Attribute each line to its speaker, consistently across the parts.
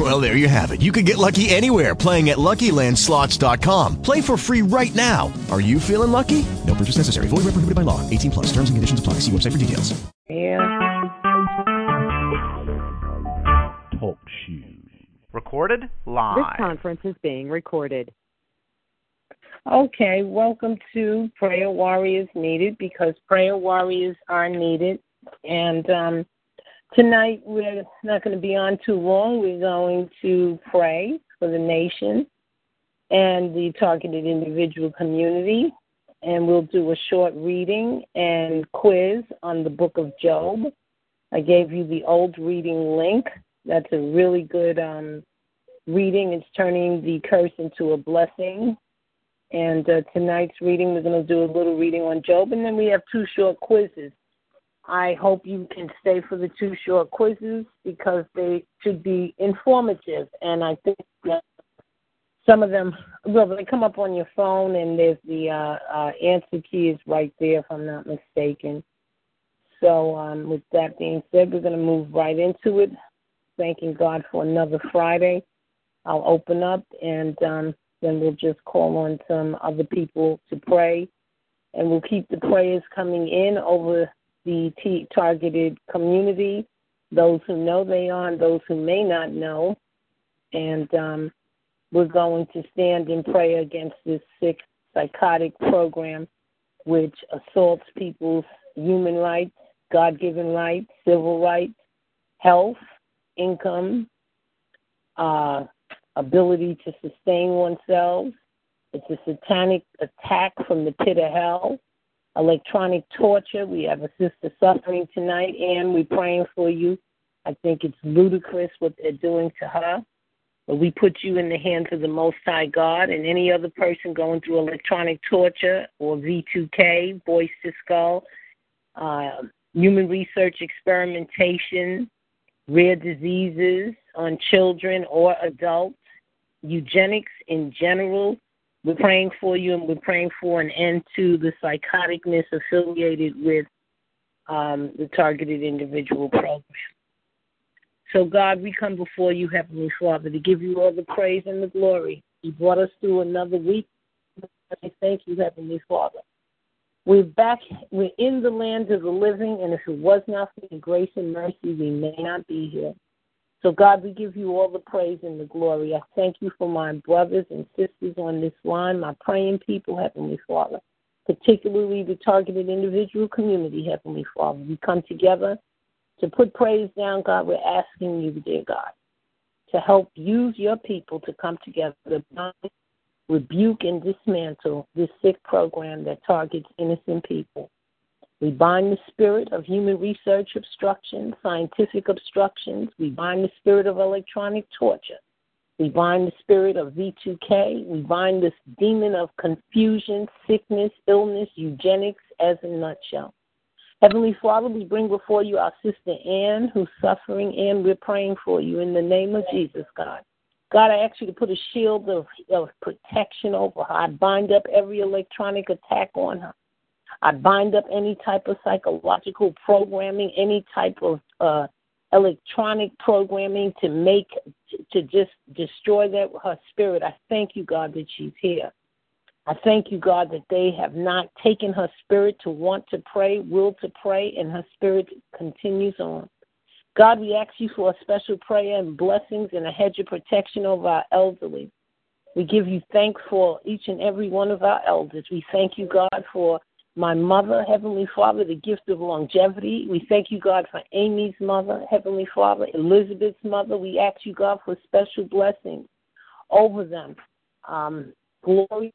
Speaker 1: Well, there you have it. You can get lucky anywhere playing at LuckyLandSlots.com. Play for free right now. Are you feeling lucky? No purchase necessary. Void where prohibited by law. 18 plus. Terms and conditions apply. See website for details.
Speaker 2: Yeah.
Speaker 3: Talk shoes. Recorded live.
Speaker 4: This conference is being recorded.
Speaker 2: Okay, welcome to Prayer Warriors Needed because prayer warriors are needed. And um, tonight we're not going to be on too long. We're going to pray for the nation and the targeted individual community. And we'll do a short reading and quiz on the book of Job. I gave you the old reading link. That's a really good um, reading. It's turning the curse into a blessing and uh, tonight's reading, we're going to do a little reading on Job, and then we have two short quizzes. I hope you can stay for the two short quizzes because they should be informative. And I think that some of them, well, they come up on your phone, and there's the uh, uh, answer key is right there, if I'm not mistaken. So, um, with that being said, we're going to move right into it. Thanking God for another Friday. I'll open up and um, then we'll just call on some other people to pray. And we'll keep the prayers coming in over the t- targeted community, those who know they are and those who may not know. And um, we're going to stand in prayer against this sick psychotic program which assaults people's human rights, God given rights, civil rights, health, income, uh, ability to sustain oneself. It's a satanic attack from the pit of hell. Electronic torture. We have a sister suffering tonight, and we're praying for you. I think it's ludicrous what they're doing to her. But we put you in the hands of the Most High God, and any other person going through electronic torture or V2K, voice to skull, uh, human research experimentation, rare diseases on children or adults, eugenics in general. We're praying for you, and we're praying for an end to the psychoticness affiliated with um, the targeted individual program. So, God, we come before you, Heavenly Father, to give you all the praise and the glory. You brought us through another week. Thank you, Heavenly Father. We're back, we're in the land of the living, and if it was not for your grace and mercy, we may not be here. So, God, we give you all the praise and the glory. I thank you for my brothers and sisters on this line, my praying people, Heavenly Father, particularly the targeted individual community, Heavenly Father. We come together to put praise down, God. We're asking you, dear God, to help use your people to come together to rebuke and dismantle this sick program that targets innocent people. We bind the spirit of human research obstruction, scientific obstructions. We bind the spirit of electronic torture. We bind the spirit of V2K. We bind this demon of confusion, sickness, illness, eugenics as a nutshell. Heavenly Father, we bring before you our sister Ann, who's suffering, and we're praying for you in the name of Jesus, God. God, I ask you to put a shield of, of protection over her. I bind up every electronic attack on her. I bind up any type of psychological programming, any type of uh, electronic programming to make to just destroy that her spirit. I thank you, God, that she's here. I thank you, God, that they have not taken her spirit to want to pray, will to pray, and her spirit continues on. God, we ask you for a special prayer and blessings and a hedge of protection over our elderly. We give you thanks for each and every one of our elders. We thank you, God, for my mother, Heavenly Father, the gift of longevity. We thank you, God, for Amy's mother, Heavenly Father, Elizabeth's mother. We ask you, God, for special blessings over them. Um, Gloria,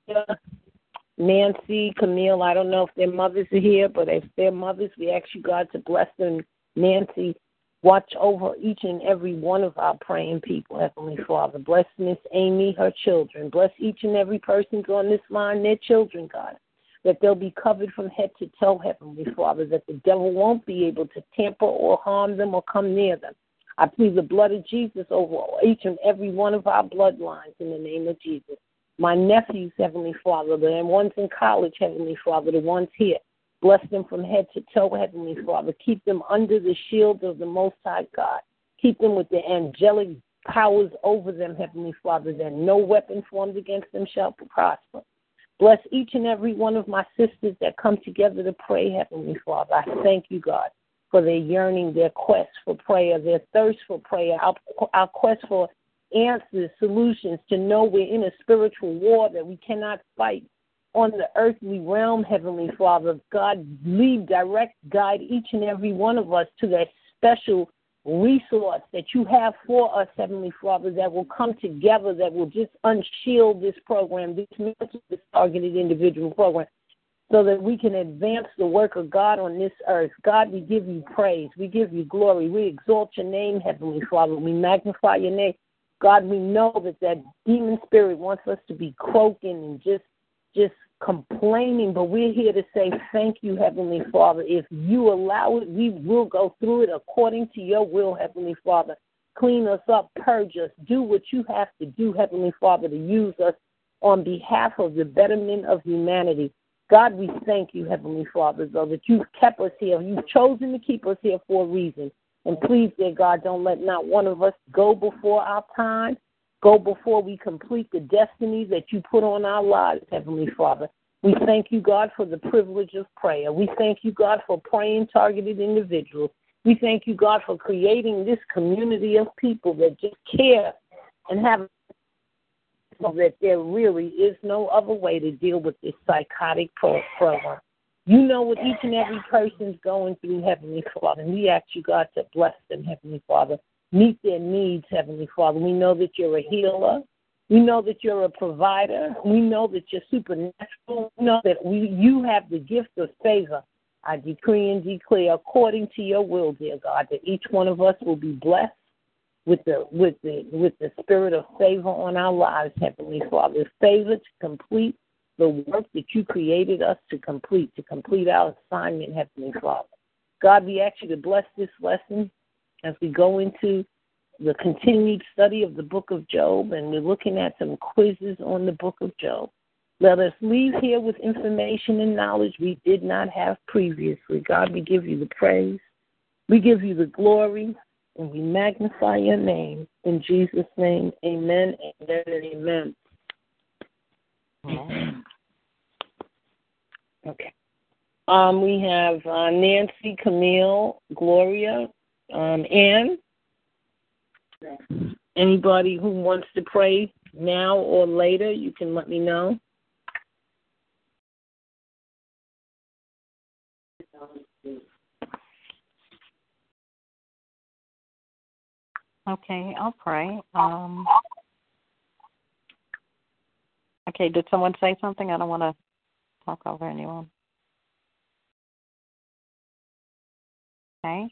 Speaker 2: Nancy, Camille, I don't know if their mothers are here, but if their mothers, we ask you, God, to bless them. Nancy, watch over each and every one of our praying people, Heavenly Father. Bless Miss Amy, her children. Bless each and every person on this line, their children, God. That they'll be covered from head to toe, Heavenly Father, that the devil won't be able to tamper or harm them or come near them. I plead the blood of Jesus over each and every one of our bloodlines in the name of Jesus. My nephews, Heavenly Father, the ones in college, Heavenly Father, the ones here. Bless them from head to toe, Heavenly Father. Keep them under the shield of the Most High God. Keep them with the angelic powers over them, Heavenly Father, that no weapon formed against them shall prosper. Bless each and every one of my sisters that come together to pray, Heavenly Father. I thank you, God, for their yearning, their quest for prayer, their thirst for prayer, our, our quest for answers, solutions, to know we're in a spiritual war that we cannot fight on the earthly realm, Heavenly Father. God, lead, direct, guide each and every one of us to that special resource that you have for us, Heavenly Father, that will come together, that will just unshield this program, this this targeted individual program, so that we can advance the work of God on this earth. God, we give you praise. We give you glory. We exalt your name, Heavenly Father. We magnify your name. God, we know that that demon spirit wants us to be croaking and just just complaining, but we're here to say thank you, Heavenly Father. If you allow it, we will go through it according to your will, Heavenly Father. Clean us up, purge us, do what you have to do, Heavenly Father, to use us on behalf of the betterment of humanity. God, we thank you, Heavenly Father, though, that you've kept us here. You've chosen to keep us here for a reason. And please, dear God, don't let not one of us go before our time go before we complete the destiny that you put on our lives, Heavenly Father. We thank you, God, for the privilege of prayer. We thank you, God, for praying targeted individuals. We thank you, God, for creating this community of people that just care and have so that there really is no other way to deal with this psychotic program. You know what each and every person's going through, Heavenly Father, and we ask you, God, to bless them, Heavenly Father meet their needs, Heavenly Father. We know that you're a healer. We know that you're a provider. We know that you're supernatural. We know that we, you have the gift of favor. I decree and declare, according to your will, dear God, that each one of us will be blessed with the with the with the spirit of favor on our lives, Heavenly Father. Favor to complete the work that you created us to complete, to complete our assignment, Heavenly Father. God, we ask you to bless this lesson as we go into the continued study of the book of Job, and we're looking at some quizzes on the book of Job. Let us leave here with information and knowledge we did not have previously. God, we give you the praise, we give you the glory, and we magnify your name. In Jesus' name, amen, amen, and amen. amen. Okay. Um, we have uh, Nancy, Camille, Gloria, um, Anne, anybody who wants to pray now or later, you can let me know.
Speaker 5: Okay, I'll pray. Um, okay, did someone say something? I don't want to talk over anyone. Okay.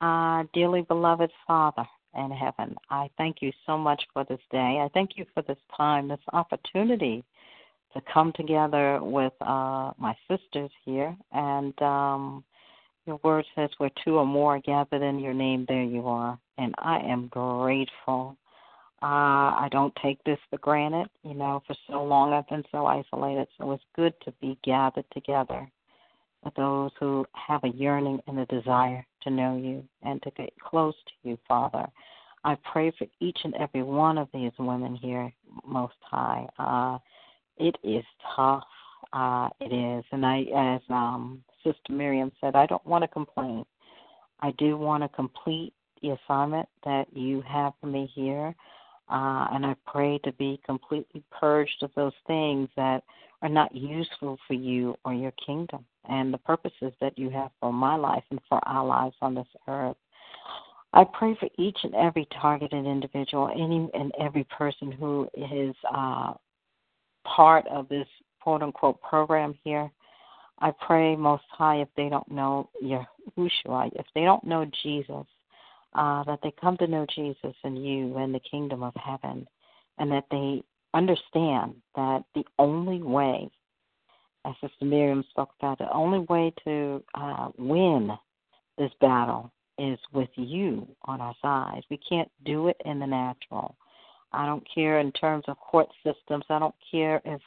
Speaker 5: Uh, dearly beloved Father in heaven, I thank you so much for this day. I thank you for this time, this opportunity to come together with uh, my sisters here. And um, your word says, where two or more are gathered in your name, there you are. And I am grateful. Uh, I don't take this for granted. You know, for so long I've been so isolated, so it's good to be gathered together with those who have a yearning and a desire to know you and to get close to you, Father. I pray for each and every one of these women here, Most High. Uh, it is tough. Uh, it is. And I, as um, Sister Miriam said, I don't want to complain. I do want to complete the assignment that you have for me here. Uh, and I pray to be completely purged of those things that are not useful for you or your kingdom and the purposes that you have for my life and for our lives on this earth. I pray for each and every targeted individual, any and every person who is uh, part of this quote unquote program here. I pray most high if they don't know Yahushua, if they don't know Jesus, uh, that they come to know Jesus and you and the kingdom of heaven, and that they understand that the only way as Sister Miriam spoke about, the only way to uh, win this battle is with you on our side. We can't do it in the natural. I don't care in terms of court systems. I don't care if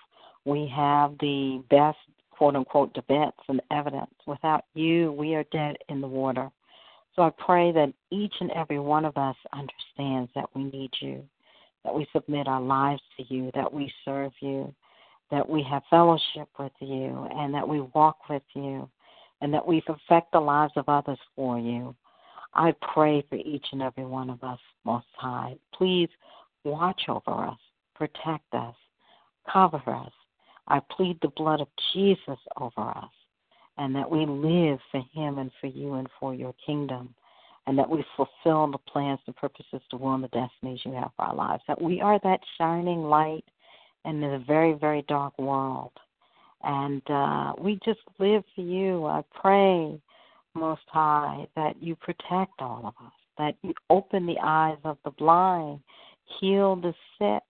Speaker 5: we have the best quote unquote defense and evidence. Without you, we are dead in the water. So I pray that each and every one of us understands that we need you, that we submit our lives to you, that we serve you, that we have fellowship with you, and that we walk with you, and that we perfect the lives of others for you. I pray for each and every one of us, Most High. Please watch over us, protect us, cover us. I plead the blood of Jesus over us, and that we live for Him and for you and for your kingdom, and that we fulfill the plans, the purposes, the will, and the destinies you have for our lives. That we are that shining light in a very, very dark world. And uh, we just live for you. I pray, Most High, that you protect all of us, that you open the eyes of the blind, heal the sick,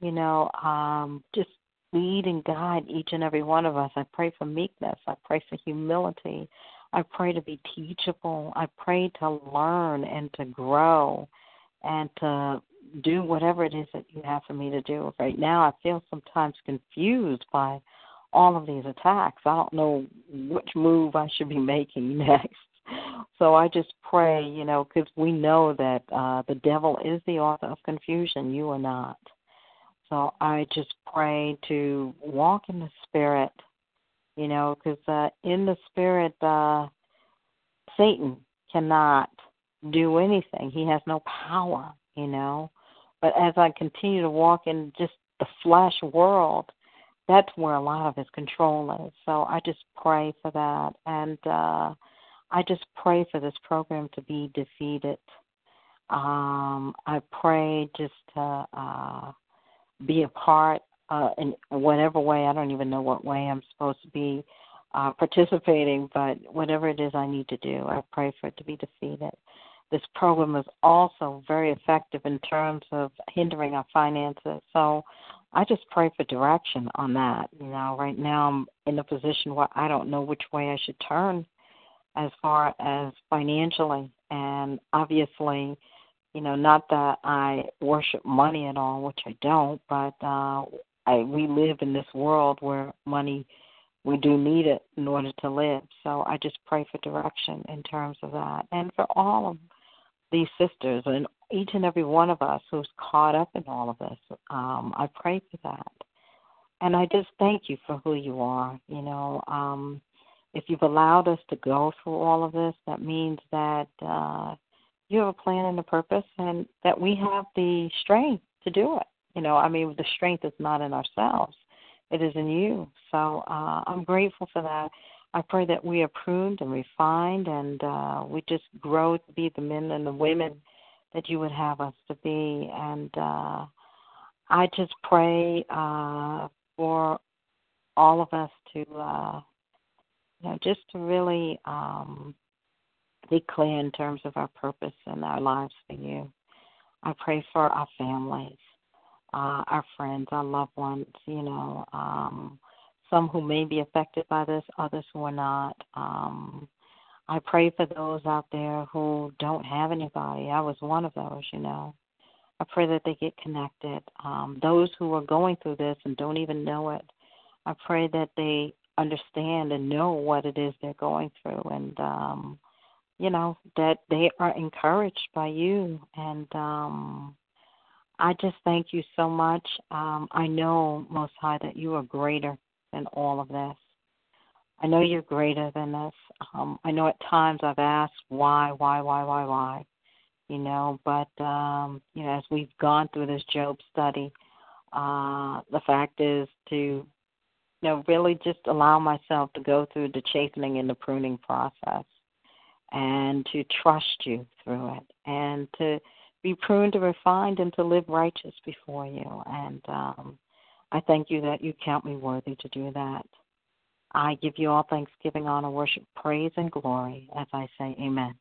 Speaker 5: you know, um, just lead and guide each and every one of us. I pray for meekness. I pray for humility. I pray to be teachable. I pray to learn and to grow and to do whatever it is that you have for me to do. Right now, I feel sometimes confused by all of these attacks. I don't know which move I should be making next. So I just pray, you know, because we know that uh, the devil is the author of confusion. You are not. So I just pray to walk in the spirit, you know, because uh, in the spirit, uh, Satan cannot do anything. He has no power, you know. But as I continue to walk in just the flesh world, that's where a lot of his control is. So I just pray for that. And uh, I just pray for this program to be defeated. Um, I pray just to uh, be a part uh, in whatever way. I don't even know what way I'm supposed to be uh, participating, but whatever it is I need to do, I pray for it to be defeated. This program is also very effective in terms of hindering our finances. So I just pray for direction on that. You know, right now I'm in a position where I don't know which way I should turn as far as financially. And obviously, you know, not that I worship money at all, which I don't, but uh I we live in this world where money we do need it in order to live. So I just pray for direction in terms of that. And for all of these sisters and each and every one of us who's caught up in all of this. Um, I pray for that. And I just thank you for who you are. You know, um, if you've allowed us to go through all of this, that means that uh, you have a plan and a purpose, and that we have the strength to do it. You know, I mean, the strength is not in ourselves, it is in you. So uh, I'm grateful for that. I pray that we are pruned and refined and uh, we just grow to be the men and the women that you would have us to be. And uh, I just pray uh, for all of us to, uh, you know, just to really um, be clear in terms of our purpose and our lives for you. I pray for our families, uh, our friends, our loved ones, you know. Um, some who may be affected by this, others who are not. Um, I pray for those out there who don't have anybody. I was one of those, you know. I pray that they get connected. Um, those who are going through this and don't even know it, I pray that they understand and know what it is they're going through and um you know that they are encouraged by you and um I just thank you so much. Um I know most high that you are greater than all of this. I know you're greater than this. Um, I know at times I've asked why, why, why, why, why, you know, but um, you know, as we've gone through this Job study, uh, the fact is to, you know, really just allow myself to go through the chastening and the pruning process, and to trust you through it, and to be pruned and refined and to live righteous before you. And um, I thank you that you count me worthy to do that. I give you all thanksgiving, honor, worship, praise, and glory as I say amen.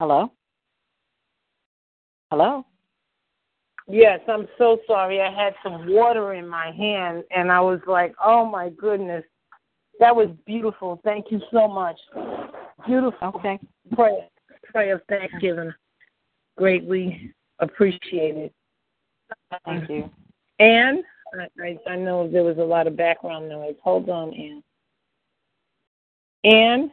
Speaker 5: Hello? Hello?
Speaker 2: Yes, I'm so sorry. I had some water in my hand and I was like, oh my goodness. That was beautiful. Thank you so much. Beautiful.
Speaker 5: Okay.
Speaker 2: Prayer, prayer of thanksgiving. Greatly appreciated.
Speaker 5: Thank you.
Speaker 2: Anne, I, I, I know there was a lot of background noise. Hold on, Anne. Anne?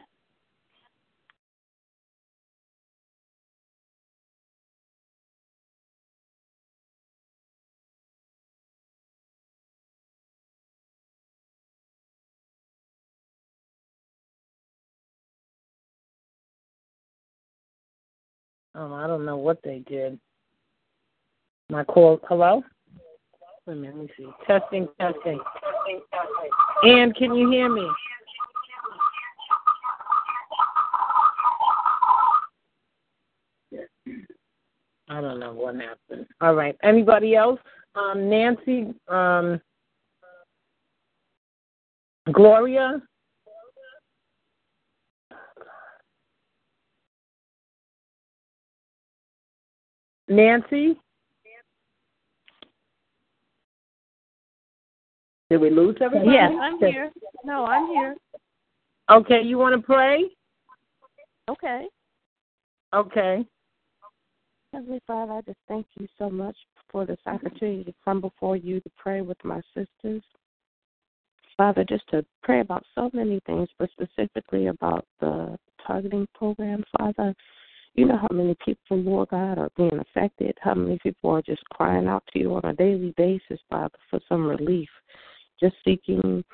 Speaker 2: Oh, I don't know what they did. My call. Hello? Wait a minute, let me see. Testing, testing. Ann, can you hear me? I don't know what happened. All right. Anybody else? Um, Nancy, um, Gloria, Nancy? Did we lose everybody?
Speaker 6: Yes, I'm here. No, I'm here.
Speaker 2: Okay, you want to pray?
Speaker 6: Okay.
Speaker 2: Okay.
Speaker 7: Heavenly Father, I just thank you so much for this opportunity to come before you to pray with my sisters. Father, just to pray about so many things, but specifically about the targeting program, Father. You know how many people, Lord God, are being affected, how many people are just crying out to you on a daily basis, Father, for some relief, just seeking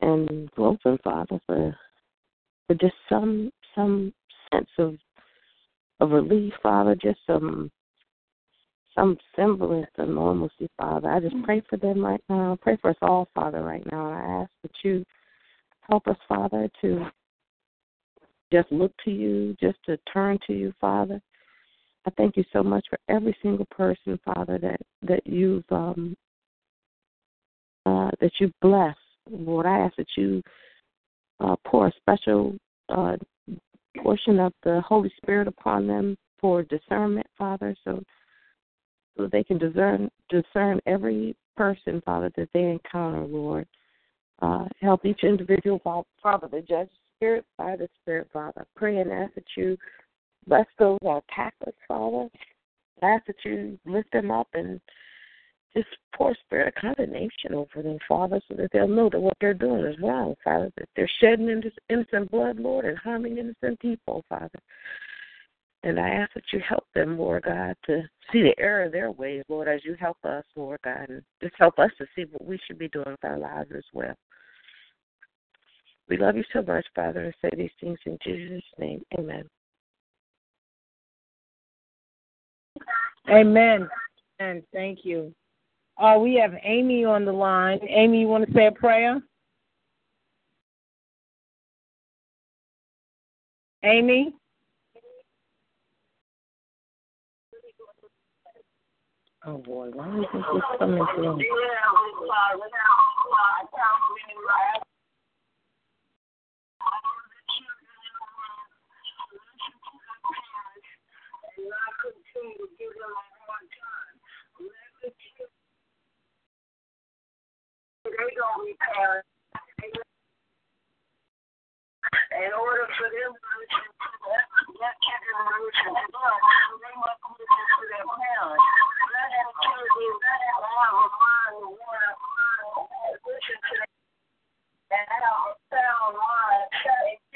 Speaker 7: and hoping, Father, for for just some some sense of of relief, Father, just some some semblance of normalcy, Father. I just pray for them right now. Pray for us all, Father, right now. And I ask that you help us, Father, to just look to you, just to turn to you, Father. I thank you so much for every single person, Father, that that you've um, uh, that you bless. Lord, I ask that you uh, pour a special uh, portion of the Holy Spirit upon them for discernment, Father, so so they can discern discern every person, Father, that they encounter, Lord. Uh, help each individual, Father, to judge Spirit by the Spirit, Father. Pray and ask that you bless those attack us, Father. ask that you lift them up and just pour spirit of condemnation over them, Father, so that they'll know that what they're doing is wrong, Father, that they're shedding innocent blood, Lord, and harming innocent people, Father. And I ask that you help them, Lord God, to see the error of their ways, Lord, as you help us, Lord God, and just help us to see what we should be doing with our lives as well. We love you so much, Father, and say these things in Jesus' name. Amen.
Speaker 2: Amen. And thank you. Uh, we have Amy on the line. Amy, you want to say a prayer? Amy? Oh boy, why isn't this coming through?
Speaker 8: They gonna be parents. In order for them to that, that generation to us, they must listen to their parents. Let them tell you have a mind to want to listen to them and have a sound mind and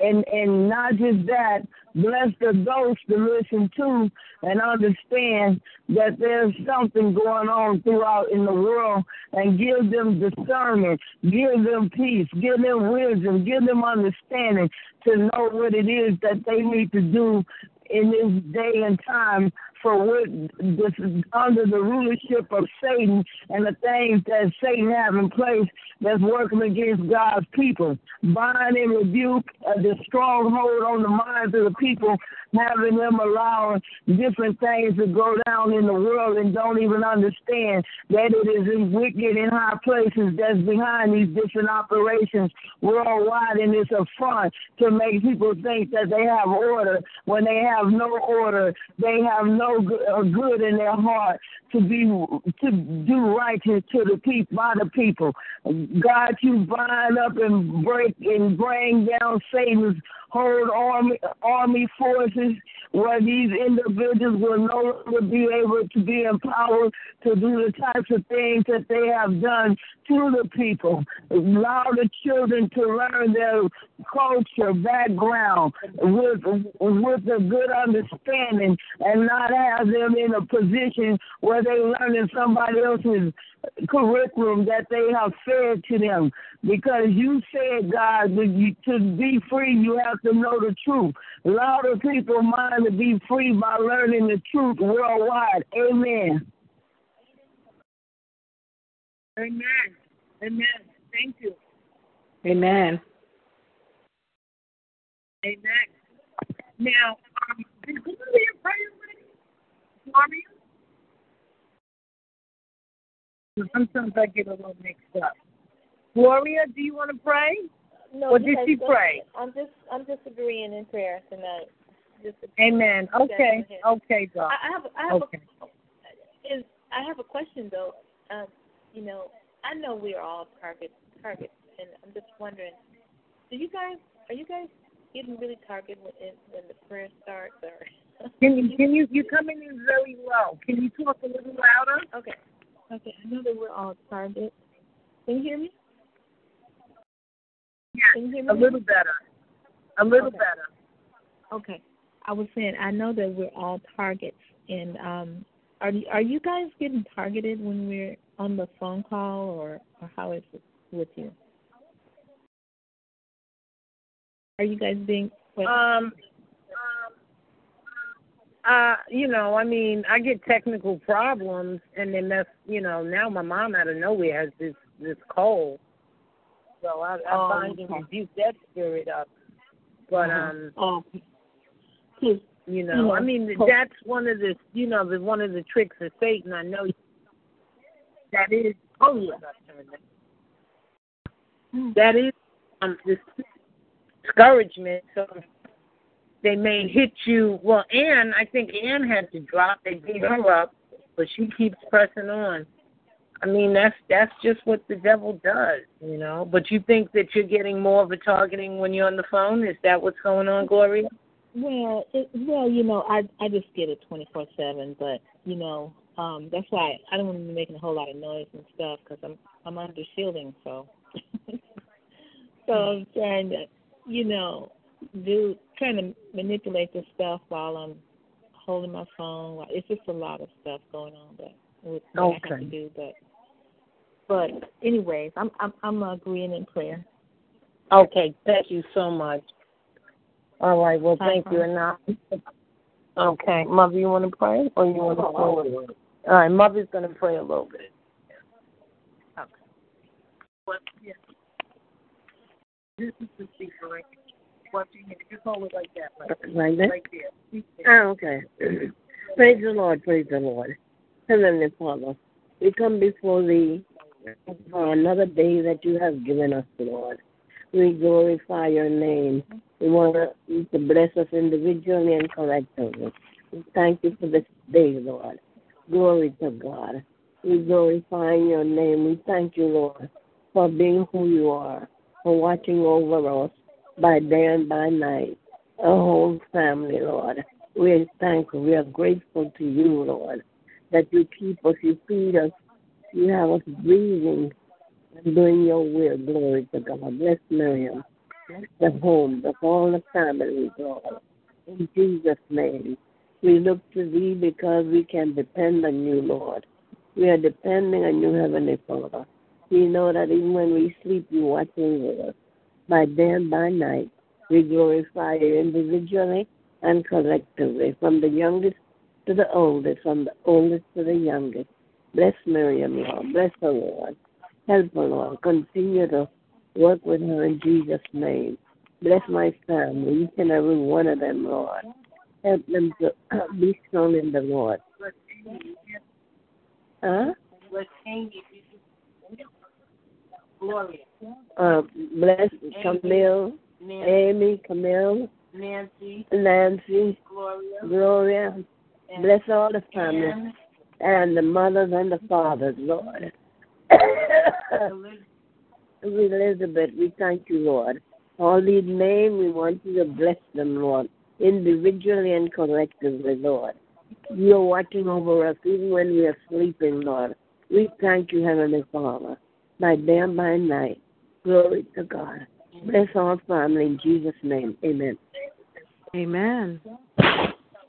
Speaker 8: And and not
Speaker 9: just that, bless the adults to listen to and understand that there's something going on throughout in the world and give them discernment, give them peace, give them wisdom, give them understanding to know what it is that they need to do in this day and time for what this under the rulership of Satan and the things that Satan have in place that's working against God's people. Bind and rebuke uh, the stronghold on the minds of the people, having them allowing different things to go down in the world and don't even understand that it is in wicked in high places that's behind these different operations worldwide, and it's a front to make people think that they have order when they have no order. They have no uh, good in their heart to be to do righteous to the people by the people. God, you bind up and break and bring down Satan's whole army army forces where these individuals will no longer be able to be empowered to do the types of things that they have done to the people. Allow the children to learn their culture, background with with a good understanding and not have them in a position where they're learning somebody else's curriculum that they have fed to them. Because you said, God, that you, to be free, you have to know the truth. Allow the people mind to be free by learning the truth worldwide. Amen.
Speaker 2: Amen. Amen. Thank you.
Speaker 10: Amen.
Speaker 2: Amen. Now, um, did Gloria pray already? Gloria? Sometimes I get a little mixed up. Gloria, do you want to pray?
Speaker 6: No,
Speaker 2: or did she pray?
Speaker 6: I'm just I'm just agreeing in prayer tonight.
Speaker 2: Amen. Okay. Okay, God.
Speaker 6: I, have I have
Speaker 2: Okay.
Speaker 6: a, is I have a question though. Um, you know, I know we are all target targets, and I'm just wondering, do you guys are you guys getting really targeted when it, when the prayer starts, or
Speaker 2: Can you can you you coming in very low? Can you talk a little louder?
Speaker 6: Okay. Okay. I know that we're all targets. Can you hear me? Can you hear me?
Speaker 2: A little better. A little
Speaker 6: Okay.
Speaker 2: better.
Speaker 6: Okay. I was saying I know that we're all targets, and um, are you, are you guys getting targeted when we're on the phone call, or or how is it with you? Are you guys being what,
Speaker 2: Um, uh, you know, I mean, I get technical problems, and then that's, you know, now my mom out of nowhere has this this cold, so I, I
Speaker 6: Oh,
Speaker 2: bind and rebuke that spirit up. But
Speaker 6: Uh-huh.
Speaker 2: um,
Speaker 6: Oh,
Speaker 2: you know,
Speaker 6: know,
Speaker 2: I mean, that's one of the, you know, the one of the tricks of Satan. I know that is. Oh yeah. That is um this discouragement. So they may hit you. Well, Anne, I think Anne had to drop. They beat her up, but she keeps pressing on. I mean, that's that's just what the devil does, you know. But you think that you're getting more of a targeting when you're on the phone? Is that what's going on, Gloria?
Speaker 6: Well, it, well, you know, I I just get it twenty four seven, but you know, um, that's why I don't want to be making a whole lot of noise and stuff because I'm I'm under shielding, so so I'm trying to, you know, do trying to manipulate this stuff while I'm holding my phone. It's just a lot of stuff going on but with that I have to do, but but anyways, I'm I'm I'm agreeing in prayer.
Speaker 2: Okay, thank you so much. All right, well, thank you. Uh-huh. And now, okay, Mother, you want to pray, or you want to pray? All right, Mother's going to pray a little bit. Okay. What? Yeah. This is the speaker right here. You need? Just hold it like that. Right,
Speaker 11: Like that?
Speaker 2: right there.
Speaker 11: Oh, okay. praise the Lord, praise the Lord. Heavenly Father, we come before thee for another day that you have given us, Lord. We glorify your name. We want you to bless us individually and collectively. We thank you for this day, Lord. Glory to God. We glorify your name. We thank you, Lord, for being who you are, for watching over us by day and by night, our whole family, Lord. We are thankful. We are grateful to you, Lord, that you keep us, you feed us, you have us breathing and doing your will. Glory to God. Bless Miriam. Bless the home, bless all the families, Lord. In Jesus' name. We look to thee because we can depend on you, Lord. We are depending on you, Heavenly Father. We know that even when we sleep, you watch over us. By day and by night, we glorify you individually and collectively, from the youngest to the oldest, from the oldest to the youngest. Bless Miriam, Lord. Bless her, Lord. Help her, Lord. Continue to work with her in Jesus' name. Bless my family, each and every one of them, Lord. Help them to uh, be strong in the Lord. Huh?
Speaker 2: Gloria.
Speaker 11: Uh, bless Camille, Amy, Camille,
Speaker 2: Nancy,
Speaker 11: Nancy,
Speaker 2: Gloria,
Speaker 11: Gloria. Bless all the families and the mothers and the fathers, Lord. Elizabeth, we thank you, Lord. All these names, we want you to bless them, Lord, individually and collectively, Lord. You are watching over us even when we are sleeping, Lord. We thank you, Heavenly Father, by day and by night. Glory to God. Bless our family in Jesus' name. Amen.
Speaker 7: Amen.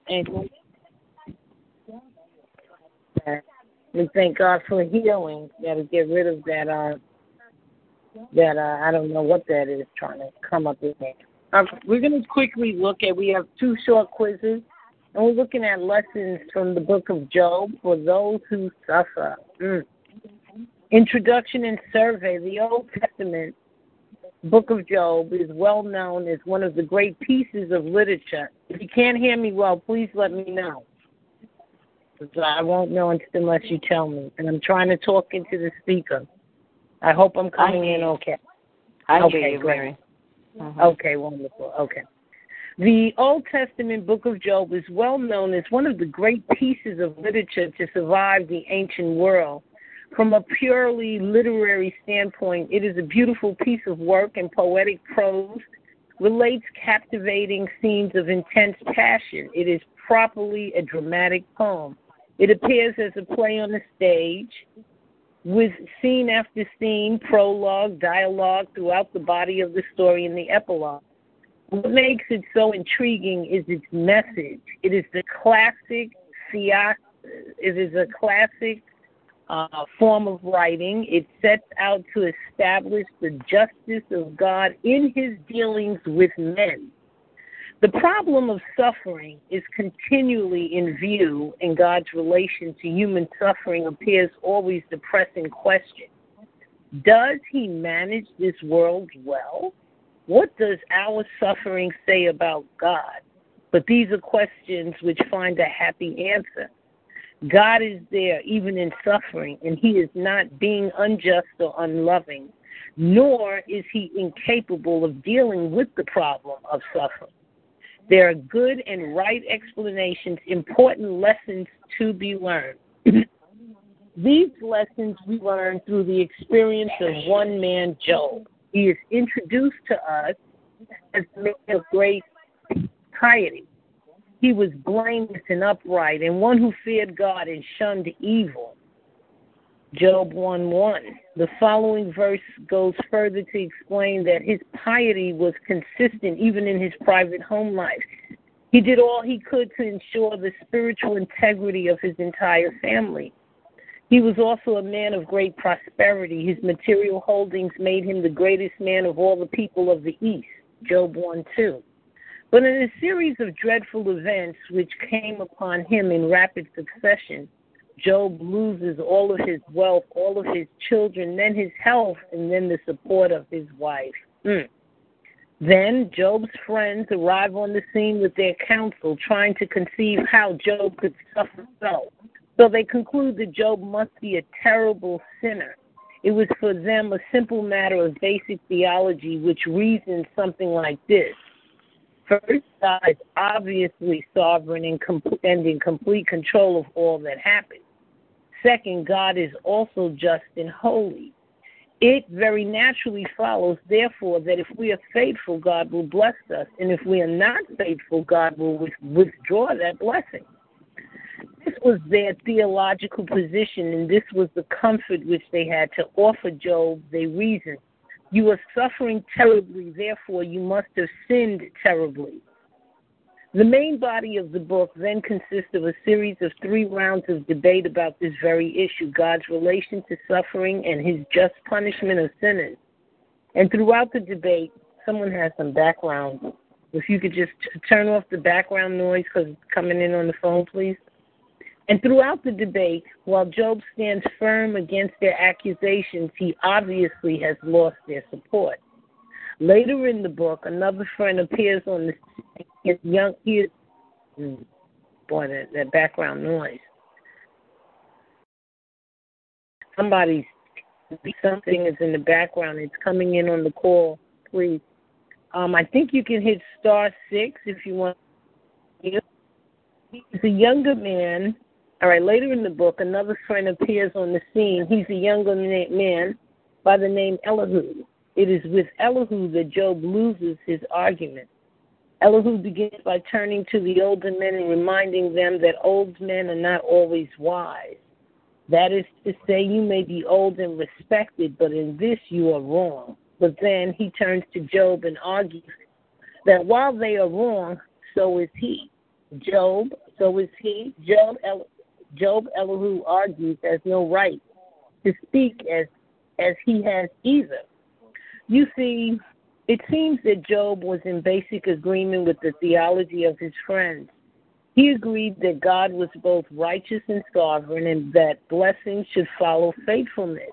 Speaker 2: Amen. We thank God for healing. Got to get rid of that. Uh, that uh, I don't know what that is trying to come up with. Uh, we're going to quickly look at. We have two short quizzes, and we're looking at lessons from the book of Job for those who suffer. Mm. Introduction and survey. The Old Testament book of Job is well known as one of the great pieces of literature. If you can't hear me well, please let me know. I won't know unless you tell me. And I'm trying to talk into the speaker. I hope I'm coming in okay.
Speaker 5: I
Speaker 2: okay,
Speaker 5: hear you,
Speaker 2: great.
Speaker 5: Mary. Mhm.
Speaker 2: Okay, wonderful. Okay. The Old Testament book of Job is well known as one of the great pieces of literature to survive the ancient world. From a purely literary standpoint, it is a beautiful piece of work and poetic prose, relates captivating scenes of intense passion. It is properly a dramatic poem. It appears as a play on the stage with scene after scene, prologue, dialogue throughout the body of the story and the epilogue. What makes it so intriguing is its message. It is the classic it is a classic uh, form of writing. It sets out to establish the justice of God in his dealings with men. The problem of suffering is continually in view, and God's relation to human suffering appears always the pressing question. Does he manage this world well? What does our suffering say about God? But these are questions which find a happy answer. God is there even in suffering, and he is not being unjust or unloving, nor is he incapable of dealing with the problem of suffering. There are good and right explanations, important lessons to be learned. These lessons we learn through the experience of one man, Job. He is introduced to us as a man of great piety. He was blameless and upright, and one who feared God and shunned evil. Job 1 1. The following verse goes further to explain that his piety was consistent even in his private home life. He did all he could to ensure the spiritual integrity of his entire family. He was also a man of great prosperity. His material holdings made him the greatest man of all the people of the East. Job 1 2. But in a series of dreadful events which came upon him in rapid succession, Job loses all of his wealth, all of his children, then his health, and then the support of his wife. Mm. Then Job's friends arrive on the scene with their counsel, trying to conceive how Job could suffer so. So they conclude that Job must be a terrible sinner. It was for them a simple matter of basic theology, which reasons something like this. First, God is obviously sovereign and, com- and in complete control of all that happens. Second, God is also just and holy. It very naturally follows, therefore, that if we are faithful, God will bless us, and if we are not faithful, God will with- withdraw that blessing. This was their theological position, and this was the comfort which they had to offer Job. They reasoned, You are suffering terribly, therefore, you must have sinned terribly. The main body of the book then consists of a series of three rounds of debate about this very issue God's relation to suffering and his just punishment of sinners. And throughout the debate, someone has some background. If you could just turn off the background noise because it's coming in on the phone, please. And throughout the debate, while Job stands firm against their accusations, he obviously has lost their support. Later in the book, another friend appears on the his young he is hmm, boy that, that background noise. Somebody's something is in the background. It's coming in on the call, please. Um, I think you can hit star six if you want. He's a younger man. All right, later in the book, another friend appears on the scene. He's a younger man by the name Elihu. It is with Elihu that Job loses his argument. Elihu begins by turning to the older men and reminding them that old men are not always wise. That is to say, you may be old and respected, but in this you are wrong. But then he turns to Job and argues that while they are wrong, so is he. Job, so is he. Job, El- Job Elihu argues has no right to speak as as he has either. You see, it seems that Job was in basic agreement with the theology of his friends. He agreed that God was both righteous and sovereign and that blessings should follow faithfulness.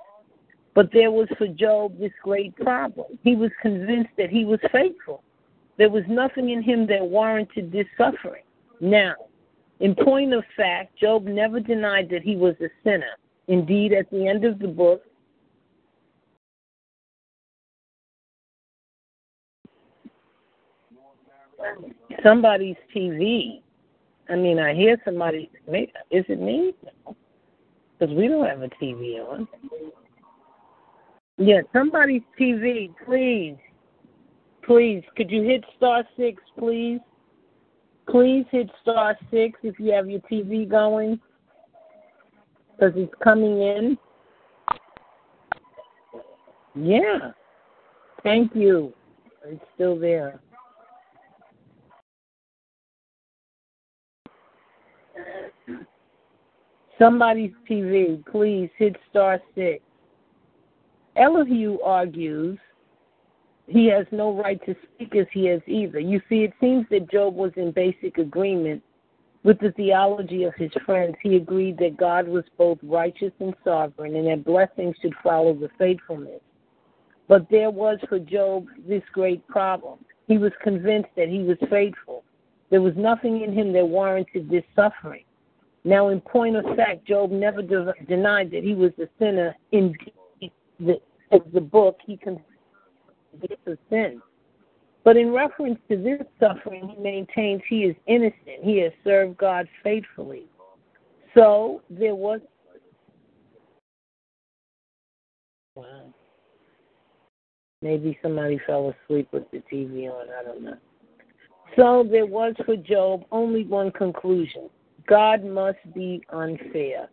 Speaker 2: But there was for Job this great problem. He was convinced that he was faithful. There was nothing in him that warranted this suffering. Now, in point of fact, Job never denied that he was a sinner. Indeed, at the end of the book, somebody's TV. I mean, I hear somebody. Is it me? Because we don't have a TV on. Yeah, somebody's TV, please. Please, could you hit star six, please? Please hit star six if you have your TV going. Because it's coming in. Yeah. Thank you. It's still there. Somebody's TV, please hit star six. Elihu argues he has no right to speak as he has either. You see, it seems that Job was in basic agreement with the theology of his friends. He agreed that God was both righteous and sovereign, and that blessings should follow the faithfulness. But there was for Job this great problem. He was convinced that he was faithful. There was nothing in him that warranted this suffering. Now, in point of fact, Job never de- denied that he was a sinner. In the, the book, he confessed a sin. But in reference to this suffering, he maintains he is innocent. He has served God faithfully. So there was. Wow. Maybe somebody fell asleep with the TV on. I don't know. So there was for Job only one conclusion God must be unfair.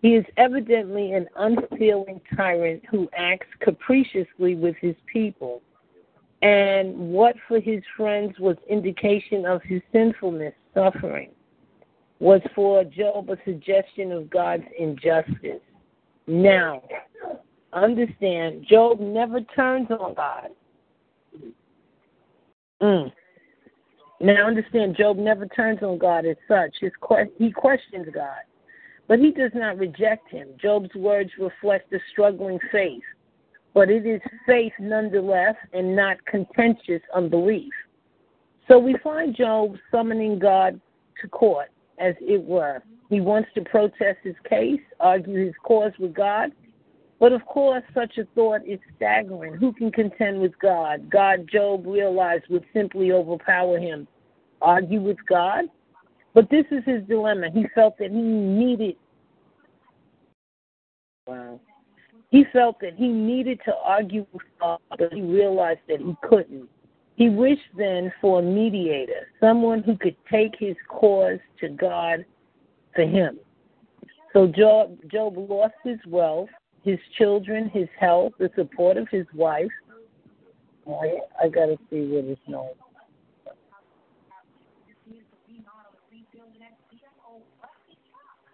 Speaker 2: He is evidently an unfeeling tyrant who acts capriciously with his people. And what for his friends was indication of his sinfulness, suffering, was for Job a suggestion of God's injustice. Now, understand, Job never turns on God. Mm. Now understand, Job never turns on God as such. His que- he questions God, but he does not reject him. Job's words reflect a struggling faith, but it is faith nonetheless and not contentious unbelief. So we find Job summoning God to court, as it were. He wants to protest his case, argue his cause with God, but of course, such a thought is staggering. Who can contend with God? God, Job realized, would simply overpower him. Argue with God? But this is his dilemma. He felt that he needed. Wow. He felt that he needed to argue with God, but he realized that he couldn't. He wished then for a mediator, someone who could take his cause to God for him. So Job, Job lost his wealth, his children, his health, the support of his wife. I, I got to see what it's known.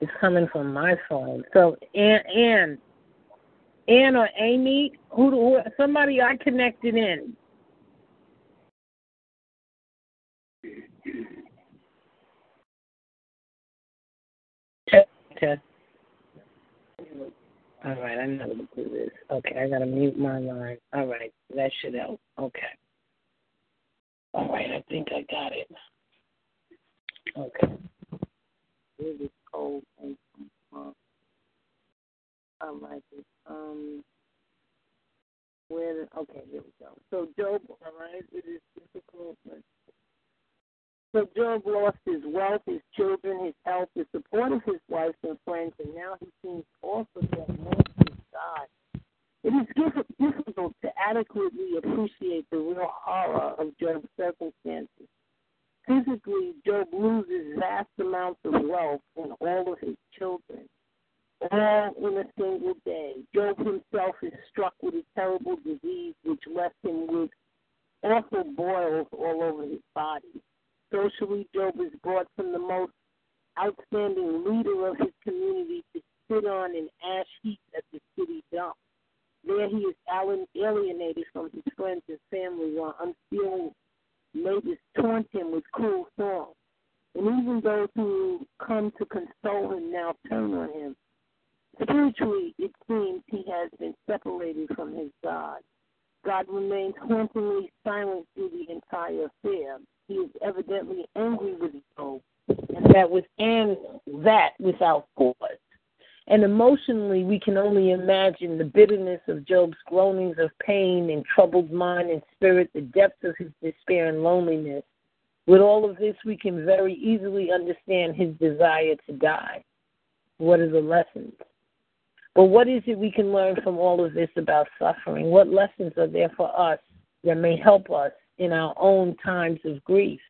Speaker 2: It's coming from my phone. So Ann, Ann, Ann or Amy, who, who somebody I connected in. All right, I know what to do this. Okay, I gotta mute my line. All right, that should help. Okay. All right, I think I got it. Okay. Cold thing from? I like it. Um, where? Okay, here we go. So Job, all right, it is difficult. But so Job lost his wealth, his children, his health, the support of his wife and friends, and now he seems also to have lost his God. It is difficult to adequately appreciate the real horror of Job's circumstances. Physically, Job loses vast amounts of wealth and all of his children, all in a single day. Job himself is struck with a terrible disease which left him with awful boils all over his body. Socially, Job is brought from the most outstanding leader of his community to sit on an ash heap at the city dump. There he is alienated from his friends and family while unfeeling neighbors taunt him with cruel thoughts, And even those who come to console him now turn on him. Spiritually, it seems he has been separated from his God. God remains hauntingly silent through the entire affair. He is evidently angry with Job, and that was and that without cause. And emotionally, we can only imagine the bitterness of Job's groanings of pain and troubled mind and spirit, the depths of his despair and loneliness. With all of this, we can very easily understand his desire to die. What are the lessons? But what is it we can learn from all of this about suffering? What lessons are there for us that may help us in our own times of grief?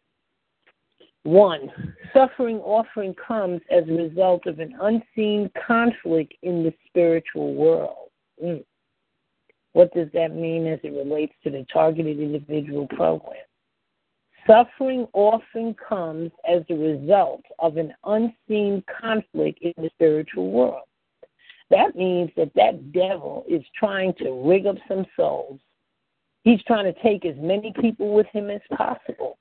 Speaker 2: One, suffering often comes as a result of an unseen conflict in the spiritual world. Mm. What does that mean as it relates to the targeted individual program? Suffering often comes as a result of an unseen conflict in the spiritual world. That means that that devil is trying to rig up some souls. He's trying to take as many people with him as possible.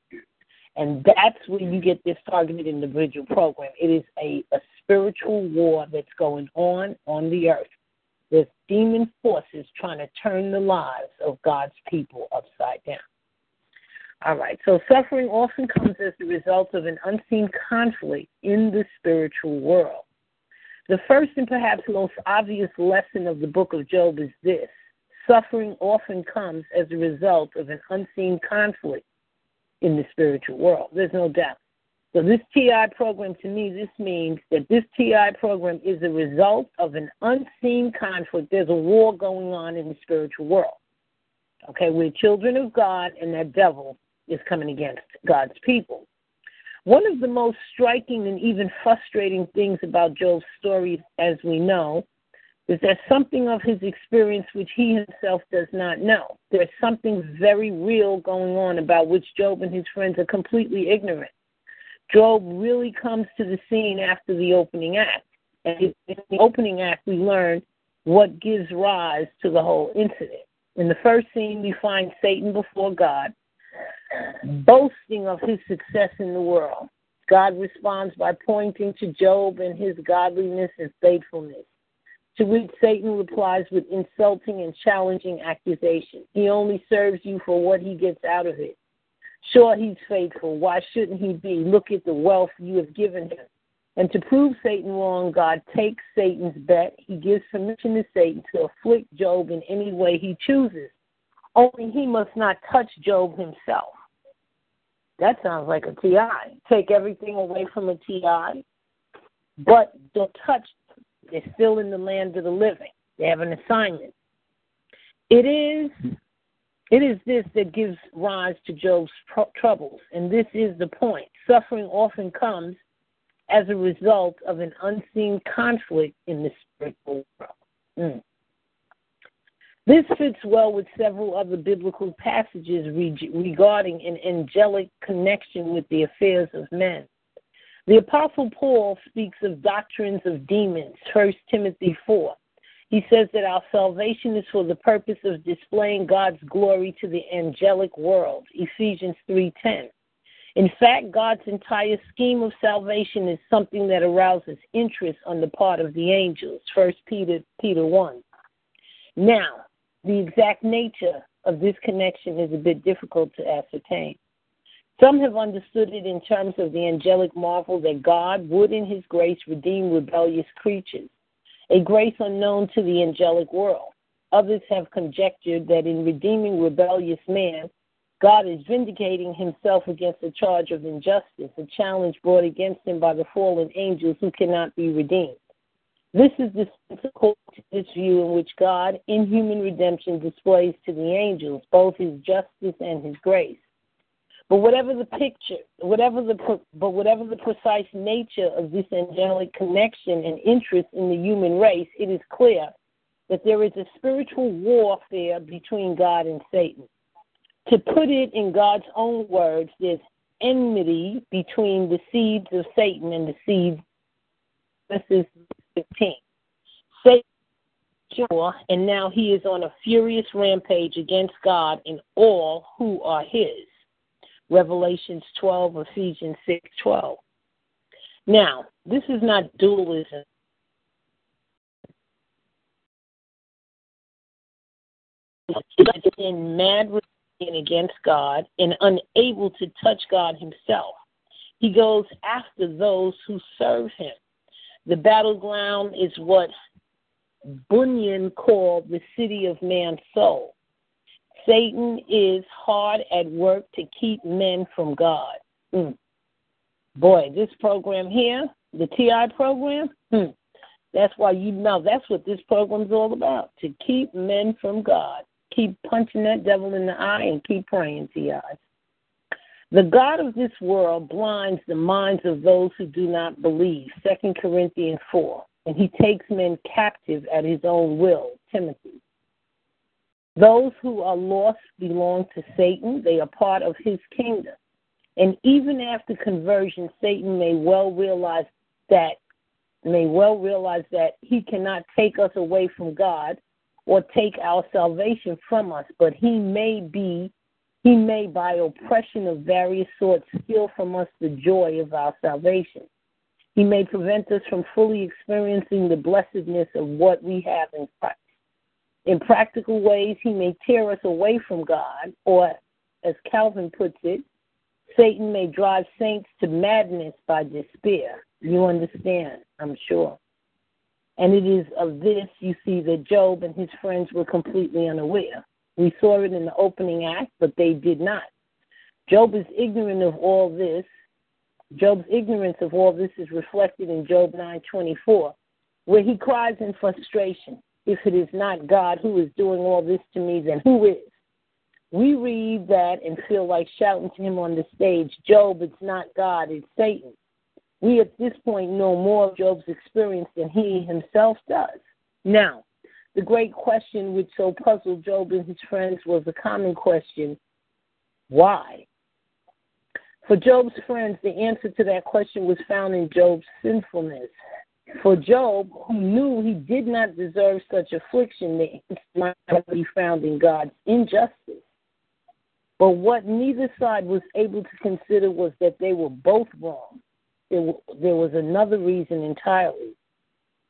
Speaker 2: And that's where you get this targeted individual program. It is a, a spiritual war that's going on on the earth. There's demon forces trying to turn the lives of God's people upside down. All right, so suffering often comes as the result of an unseen conflict in the spiritual world. The first and perhaps most obvious lesson of the book of Job is this suffering often comes as a result of an unseen conflict in the spiritual world. There's no doubt. So, this TI program, to me, this means that this TI program is a result of an unseen conflict. There's a war going on in the spiritual world. Okay, we're children of God, and that devil is coming against God's people. One of the most striking and even frustrating things about Job's story, as we know, is there something of his experience which he himself does not know. There's something very real going on about which Job and his friends are completely ignorant. Job really comes to the scene after the opening act. And in the opening act, we learn what gives rise to the whole incident. In the first scene, we find Satan before God, boasting of his success in the world. God responds by pointing to Job and his godliness and faithfulness to which Satan replies with insulting and challenging accusations. He only serves you for what he gets out of it. Sure, he's faithful. Why shouldn't he be? Look at the wealth you have given him. And to prove Satan wrong, God takes Satan's bet. He gives permission to Satan to afflict Job in any way he chooses. Only he must not touch Job himself. That sounds like a TI. Take everything away from a TI, but don't touch they're still in the land of the living. They have an assignment. It is it is this that gives rise to Job's tr- troubles, and this is the point. Suffering often comes as a result of an unseen conflict in the spiritual world. Mm. This fits well with several other biblical passages re- regarding an angelic connection with the affairs of men. The Apostle Paul speaks of doctrines of demons, 1 Timothy 4. He says that our salvation is for the purpose of displaying God's glory to the angelic world, Ephesians 3:10. In fact, God's entire scheme of salvation is something that arouses interest on the part of the angels. First Peter Peter one. Now, the exact nature of this connection is a bit difficult to ascertain. Some have understood it in terms of the angelic marvel that God would, in His grace, redeem rebellious creatures, a grace unknown to the angelic world. Others have conjectured that in redeeming rebellious man, God is vindicating himself against a charge of injustice, a challenge brought against him by the fallen angels who cannot be redeemed. This is the to this view in which God, in human redemption, displays to the angels both his justice and his grace. But whatever the picture, whatever the but whatever the precise nature of this angelic connection and interest in the human race, it is clear that there is a spiritual warfare between God and Satan. To put it in God's own words, there's enmity between the seeds of Satan and the seeds. This is 15. Satan, sure, and now he is on a furious rampage against God and all who are his. Revelations 12, Ephesians 6, 12. Now, this is not dualism. in mad rebellion against God and unable to touch God himself. He goes after those who serve him. The battleground is what Bunyan called the city of man's soul. Satan is hard at work to keep men from God. Mm. Boy, this program here, the TI program, mm. that's why you know that's what this program's all about to keep men from God. Keep punching that devil in the eye and keep praying, TI. The God of this world blinds the minds of those who do not believe. Second Corinthians 4. And he takes men captive at his own will. Timothy. Those who are lost belong to Satan. They are part of his kingdom. And even after conversion, Satan may well realize that may well realize that he cannot take us away from God or take our salvation from us, but he may be he may by oppression of various sorts steal from us the joy of our salvation. He may prevent us from fully experiencing the blessedness of what we have in Christ. In practical ways, he may tear us away from God, or, as Calvin puts it, Satan may drive saints to madness by despair. You understand, I'm sure. And it is of this you see that Job and his friends were completely unaware. We saw it in the opening act, but they did not. Job is ignorant of all this. Job's ignorance of all this is reflected in Job 9:24, where he cries in frustration, if it is not God who is doing all this to me, then who is? We read that and feel like shouting to him on the stage, Job, it's not God, it's Satan. We at this point know more of Job's experience than he himself does. Now, the great question which so puzzled Job and his friends was a common question why? For Job's friends, the answer to that question was found in Job's sinfulness. For Job, who knew he did not deserve such affliction, the might be found in God's injustice. But what neither side was able to consider was that they were both wrong. There, there was another reason entirely.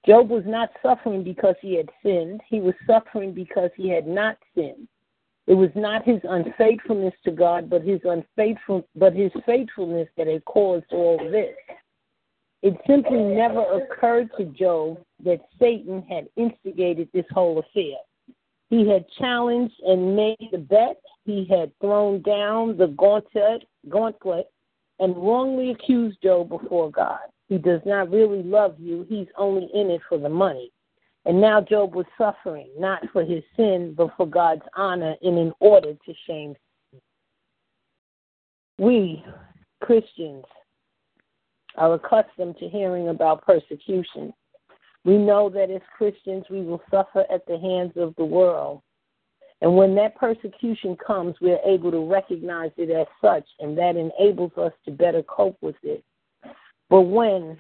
Speaker 2: Job was not suffering because he had sinned. He was suffering because he had not sinned. It was not his unfaithfulness to God, but his unfaithful, but his faithfulness that had caused all this. It simply never occurred to Job that Satan had instigated this whole affair. He had challenged and made the bet. He had thrown down the gauntlet, gauntlet and wrongly accused Job before God. He does not really love you. He's only in it for the money. And now Job was suffering, not for his sin, but for God's honor and in order to shame. Him. We, Christians, are accustomed to hearing about persecution. We know that as Christians we will suffer at the hands of the world. And when that persecution comes, we're able to recognize it as such, and that enables us to better cope with it. But when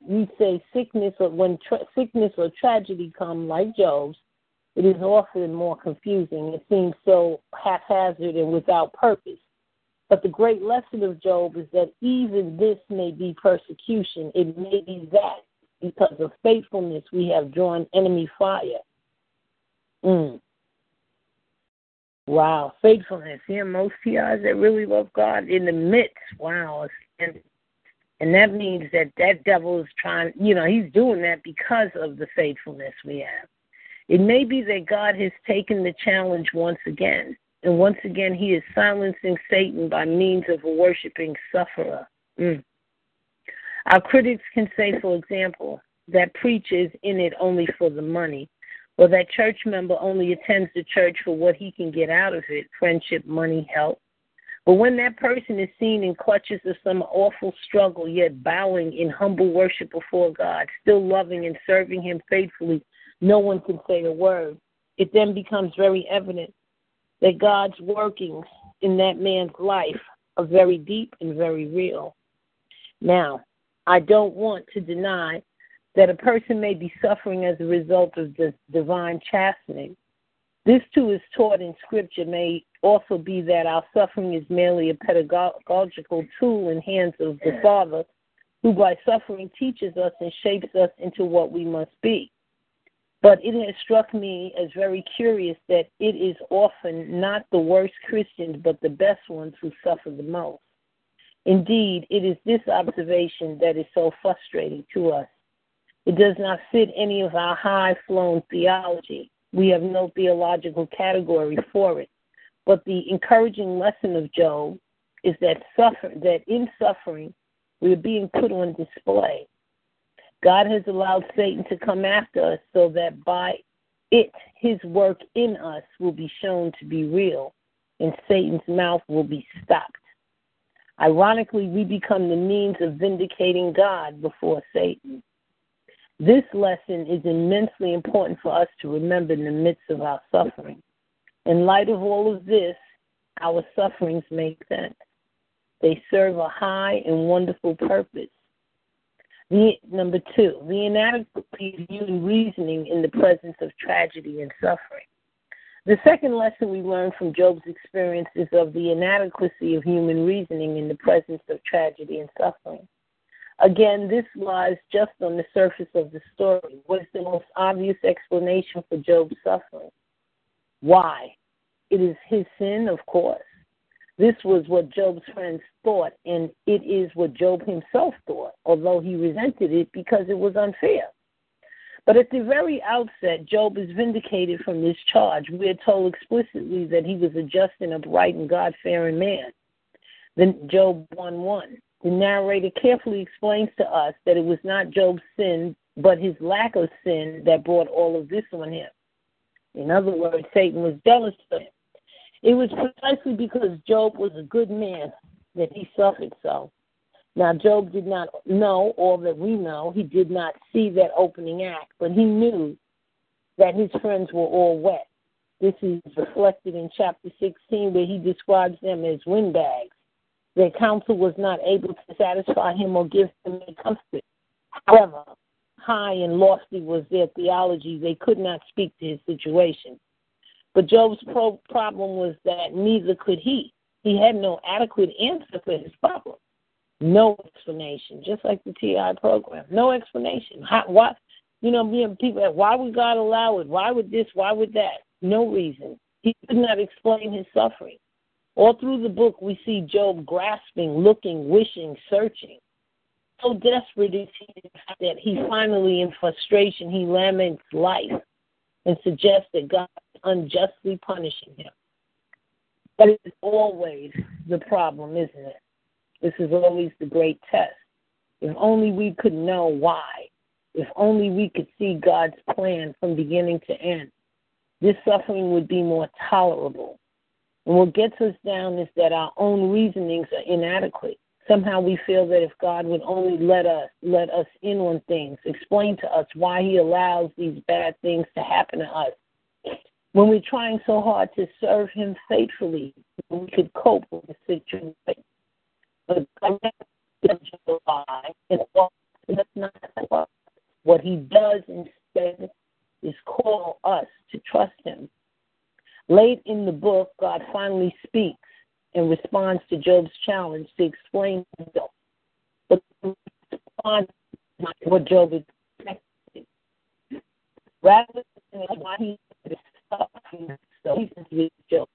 Speaker 2: we say sickness or when tra- sickness or tragedy come like Job's, it is often more confusing. It seems so haphazard and without purpose. But the great lesson of Job is that even this may be persecution. It may be that because of faithfulness we have drawn enemy fire. Mm. Wow, faithfulness. Yeah, most TIs that really love God in the midst. Wow. And, and that means that that devil is trying, you know, he's doing that because of the faithfulness we have. It may be that God has taken the challenge once again, and once again he is silencing Satan by means of a worshiping sufferer. Mm. Our critics can say, for example, that preacher is in it only for the money, or that church member only attends the church for what he can get out of it friendship, money, help. But when that person is seen in clutches of some awful struggle, yet bowing in humble worship before God, still loving and serving Him faithfully, no one can say a word. It then becomes very evident that God's workings in that man's life are very deep and very real. Now, I don't want to deny that a person may be suffering as a result of the divine chastening. This too is taught in Scripture, may also be that our suffering is merely a pedagogical tool in hands of the Father, who by suffering teaches us and shapes us into what we must be. But it has struck me as very curious that it is often not the worst Christians, but the best ones who suffer the most. Indeed, it is this observation that is so frustrating to us. It does not fit any of our high flown theology. We have no theological category for it. But the encouraging lesson of Job is that suffer that in suffering we are being put on display. God has allowed Satan to come after us so that by it his work in us will be shown to be real and Satan's mouth will be stopped. Ironically, we become the means of vindicating God before Satan. This lesson is immensely important for us to remember in the midst of our suffering. In light of all of this, our sufferings make sense. They serve a high and wonderful purpose. The, number two, the inadequacy of human reasoning in the presence of tragedy and suffering. The second lesson we learn from Job's experience is of the inadequacy of human reasoning in the presence of tragedy and suffering. Again, this lies just on the surface of the story. What is the most obvious explanation for Job's suffering? Why? It is his sin, of course. This was what Job's friends thought, and it is what Job himself thought, although he resented it because it was unfair. But at the very outset, Job is vindicated from this charge. We are told explicitly that he was a just and upright and God fearing man. Then Job 1 1. The narrator carefully explains to us that it was not Job's sin, but his lack of sin that brought all of this on him. In other words, Satan was jealous of him. It was precisely because Job was a good man that he suffered so. Now, Job did not know all that we know. He did not see that opening act, but he knew that his friends were all wet. This is reflected in chapter 16, where he describes them as windbags. Their counsel was not able to satisfy him or give him any comfort. However, high and lofty was their theology, they could not speak to his situation. But Job's pro- problem was that neither could he. He had no adequate answer for his problem. No explanation, just like the TI program. No explanation. How, why, you know, being people, why would God allow it? Why would this? Why would that? No reason. He could not explain his suffering. All through the book, we see Job grasping, looking, wishing, searching. So desperate is he that he finally, in frustration, he laments life and suggests that God unjustly punishing him. But it's always the problem, isn't it? This is always the great test. If only we could know why. If only we could see God's plan from beginning to end. This suffering would be more tolerable. And what gets us down is that our own reasonings are inadequate. Somehow we feel that if God would only let us let us in on things, explain to us why he allows these bad things to happen to us. When we're trying so hard to serve him faithfully, we could cope with the situation. But that's not what he does instead is call us to trust him Late in the book, God finally speaks and responds to Job's challenge to explain himself. But what Job is expecting. Rather than why he so.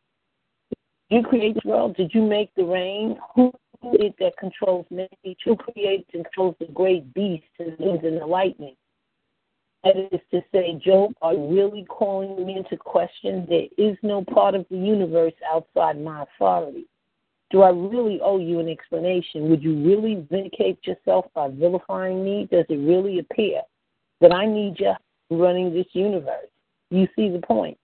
Speaker 2: You create the world. Did you make the rain? Who is it that controls nature? Who creates and controls the great beasts and winds and the lightning? That is to say, Job, are you really calling me into question? There is no part of the universe outside my authority. Do I really owe you an explanation? Would you really vindicate yourself by vilifying me? Does it really appear that I need you running this universe? You see the point.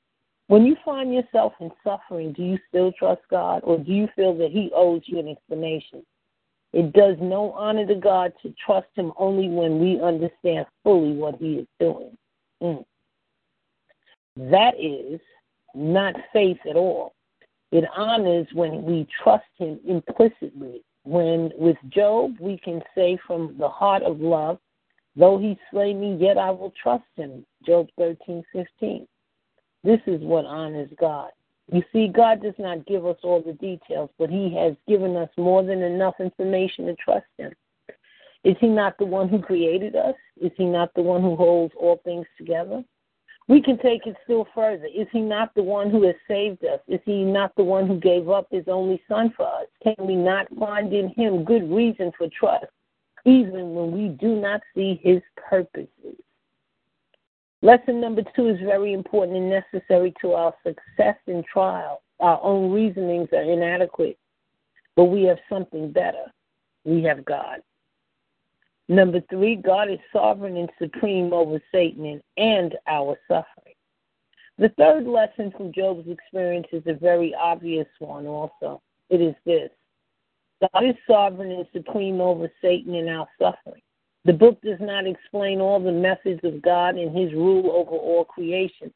Speaker 2: When you find yourself in suffering, do you still trust God or do you feel that He owes you an explanation? It does no honor to God to trust Him only when we understand fully what He is doing. Mm. That is not faith at all. It honors when we trust Him implicitly. When with Job, we can say from the heart of love, though He slay me, yet I will trust Him. Job thirteen fifteen. This is what honors God. You see, God does not give us all the details, but He has given us more than enough information to trust Him. Is He not the one who created us? Is He not the one who holds all things together? We can take it still further. Is He not the one who has saved us? Is He not the one who gave up His only Son for us? Can we not find in Him good reason for trust, even when we do not see His purposes? Lesson number two is very important and necessary to our success in trial. Our own reasonings are inadequate, but we have something better. We have God. Number three, God is sovereign and supreme over Satan and our suffering. The third lesson from Job's experience is a very obvious one also. It is this God is sovereign and supreme over Satan and our suffering. The book does not explain all the methods of God and his rule over all creation.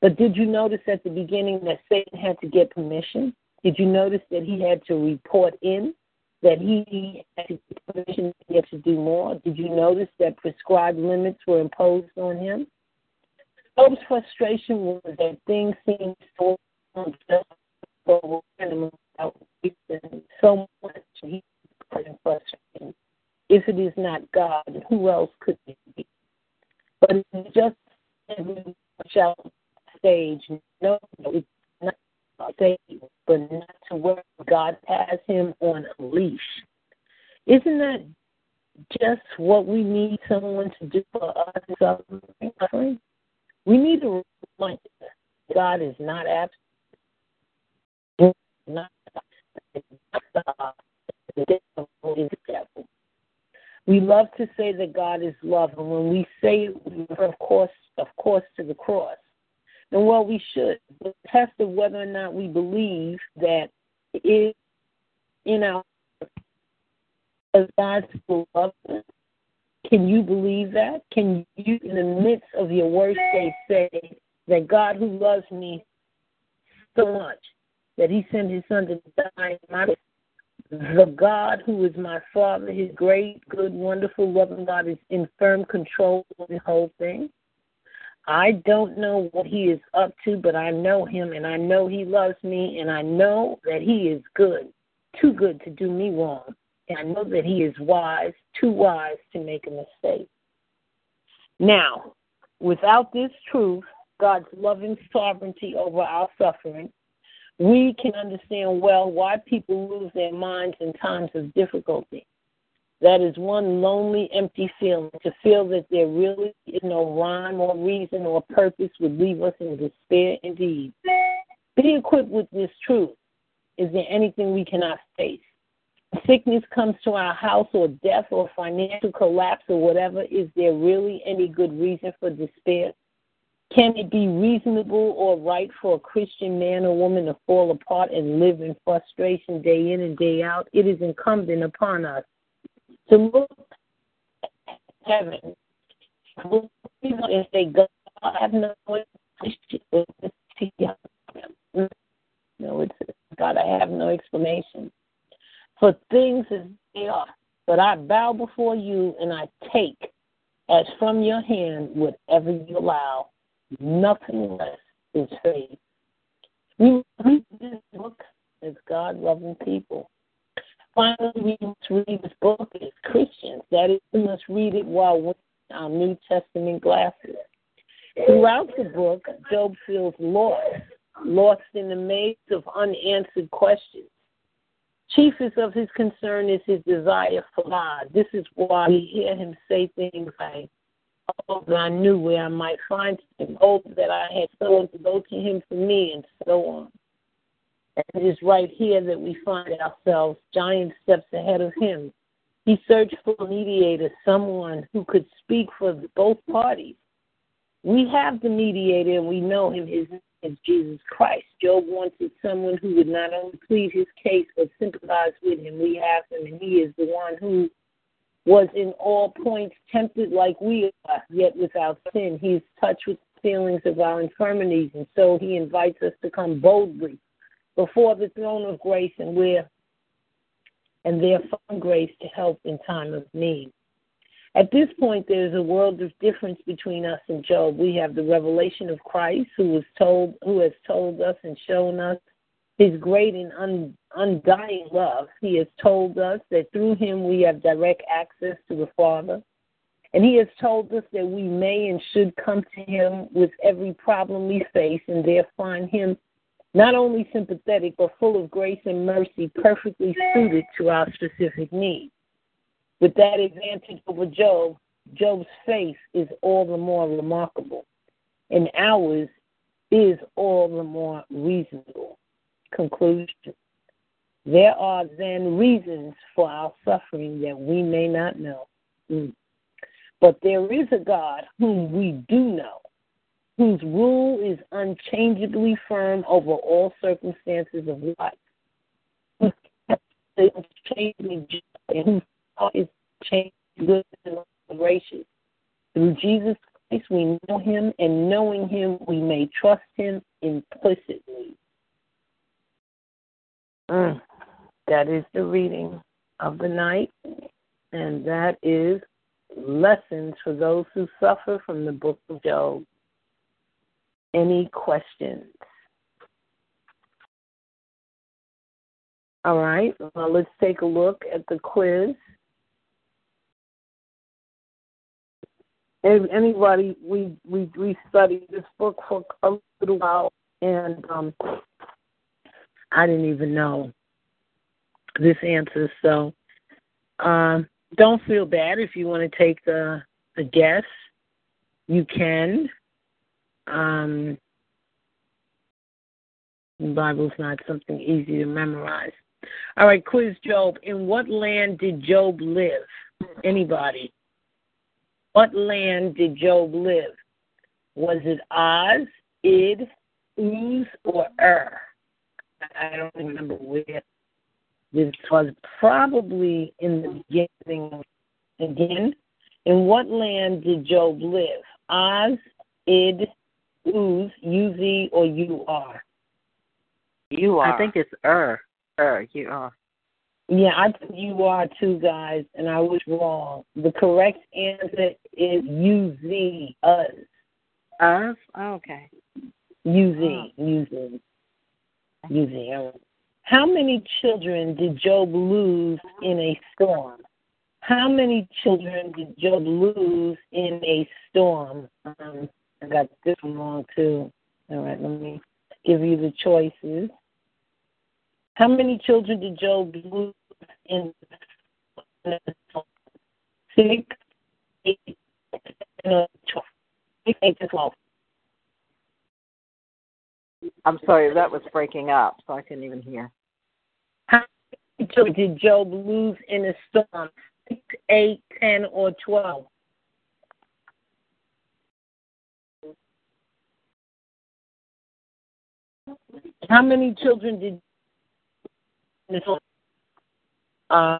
Speaker 2: But did you notice at the beginning that Satan had to get permission? Did you notice that he had to report in? That he had to get permission he to do more? Did you notice that prescribed limits were imposed on him? Job's frustration was that things seemed so unjust so much he was frustrated if it is not God, who else could it be? But just shout stage, no, it's not but not to where God has him on a leash. Isn't that just what we need someone to do for us? We need a reminder God is not absent. Not the devil is the devil. We love to say that God is love, and when we say it, we refer, of course, of course, to the cross. And well, we should. The test of whether or not we believe that it is in our as God still loves us. Can you believe that? Can you, in the midst of your worst day, say that God who loves me so much that He sent His Son to die in my the God who is my Father, His great, good, wonderful, loving God, is in firm control of the whole thing. I don't know what He is up to, but I know Him and I know He loves me and I know that He is good, too good to do me wrong. And I know that He is wise, too wise to make a mistake. Now, without this truth, God's loving sovereignty over our suffering, we can understand well why people lose their minds in times of difficulty. That is one lonely, empty feeling to feel that there really is no rhyme or reason or purpose would leave us in despair indeed. Be equipped with this truth. Is there anything we cannot face? Sickness comes to our house, or death, or financial collapse, or whatever. Is there really any good reason for despair? Can it be reasonable or right for a Christian man or woman to fall apart and live in frustration day in and day out? It is incumbent upon us to look at heaven and say, God, I have no no, it's God, I have no explanation for things as they are. But I bow before you and I take as from your hand whatever you allow nothing less is faith. We read this book as God loving people. Finally, we must read this book as Christians. That is, we must read it while wearing our New Testament glasses. Throughout the book, Job feels lost, lost in the maze of unanswered questions. Chiefest of his concern is his desire for God. This is why we hear him say things like, Oh, that I knew where I might find him. Oh, that I had someone to go to him for me, and so on. And it is right here that we find ourselves giant steps ahead of him. He searched for a mediator, someone who could speak for both parties. We have the mediator, and we know him. His name is Jesus Christ. Job wanted someone who would not only plead his case but sympathize with him. We have him, and he is the one who was in all points tempted like we are, yet without sin. He's touched with the feelings of our infirmities, and so he invites us to come boldly before the throne of grace and where and there find grace to help in time of need. At this point, there is a world of difference between us and Job. We have the revelation of Christ, who was told, who has told us and shown us his great and un, undying love. He has told us that through him we have direct access to the Father. And he has told us that we may and should come to him with every problem we face and there find him not only sympathetic, but full of grace and mercy, perfectly suited to our specific needs. With that advantage over Job, Job's faith is all the more remarkable, and ours is all the more reasonable. Conclusion There are then reasons for our suffering that we may not know. Mm. But there is a God whom we do know, whose rule is unchangeably firm over all circumstances of life, unchangeably just, and whose thought is and gracious. Through Jesus Christ, we know him, and knowing him, we may trust him implicitly. Mm. That is the reading of the night, and that is lessons for those who suffer from the book of Job. Any questions? All right, well, let's take a look at the quiz. If anybody, we we we studied this book for a little while, and um, I didn't even know this answer. So um, don't feel bad if you want to take the guess. You can. Um, the Bible's not something easy to memorize. All right, quiz Job. In what land did Job live? Anybody? What land did Job live? Was it Oz, Id, Uz, or Ur? I don't remember where. This was probably in the beginning. Again, in what land did Job live? Oz, Id, Uz, U-Z, or U-R?
Speaker 5: U-R.
Speaker 12: I think it's Ur. Ur, U-R.
Speaker 2: Yeah, I think you are too, guys, and I was wrong. The correct answer is U-Z, Uz.
Speaker 5: Us? Oh, okay.
Speaker 2: U-Z, oh. U-Z. U-Z. How many children did Job lose in a storm? How many children did Job lose in a storm? Um, I got this one wrong too. All right, let me give you the choices. How many children did Job lose in eight, twelve? Six, eight to twelve.
Speaker 5: I'm sorry, that was breaking up, so I couldn't even hear.
Speaker 2: How many children did Job lose in a storm? Six, eight, ten, or twelve? How many children did uh,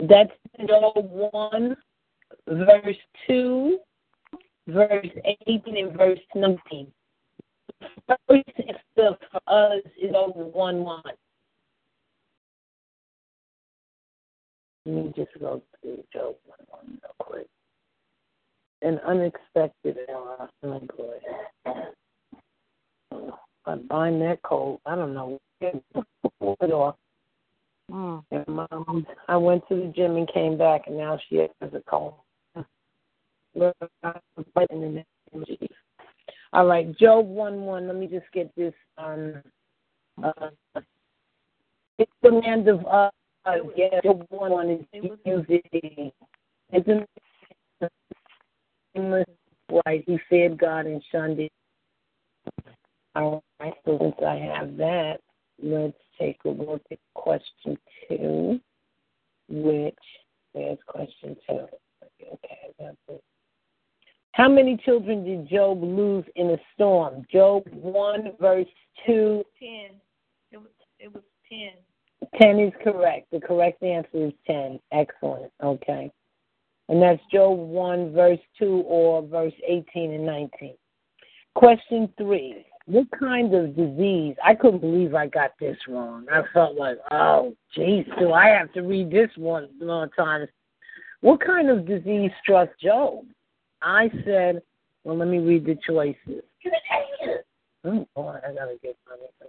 Speaker 2: that's Job 1, verse 2, verse 18, and verse 19. The first step for us is over 1 1. Let me just go to Job 1 1 real quick. An unexpected error. Oh, boy. I bind that cold. I don't know. It off.
Speaker 5: Mm.
Speaker 2: And mom, I went to the gym and came back, and now she has a cold. All right, Job one one. Let me just get this. Um, uh, it's the land of uh, yeah, Job one one is using. It's right. He feared God and shunned it. All right, so since I have that, let's take a look at question two, which there's question two. Okay, that's it. How many children did Job lose in a storm? Job 1, verse 2.
Speaker 6: 10. It was, it was 10.
Speaker 2: 10 is correct. The correct answer is 10. Excellent. Okay. And that's Job 1, verse 2, or verse 18 and 19. Question 3. What kind of disease? I couldn't believe I got this wrong. I felt like, oh, geez, do I have to read this one more times? What kind of disease struck Job? I said, well, let me read the choices. Oh, boy, I got to get money from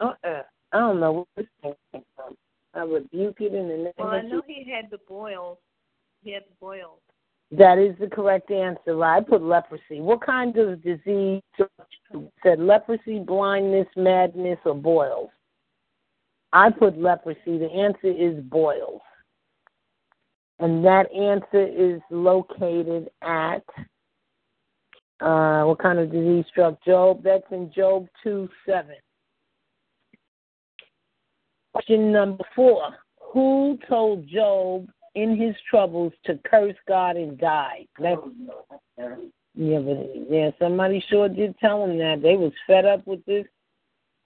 Speaker 2: Uh-uh. I don't know where this came from. I rebuke it in the name
Speaker 6: Well,
Speaker 2: of
Speaker 6: I know
Speaker 2: Jesus.
Speaker 6: he had the boils. He had the boils.
Speaker 2: That is the correct answer. I put leprosy. What kind of disease said leprosy, blindness, madness, or boils? I put leprosy. The answer is boils. And that answer is located at uh, what kind of disease struck Job? That's in Job 2 7. Question number four Who told Job in his troubles to curse God and die? That's, yeah, but yeah, somebody sure did tell him that. They was fed up with this.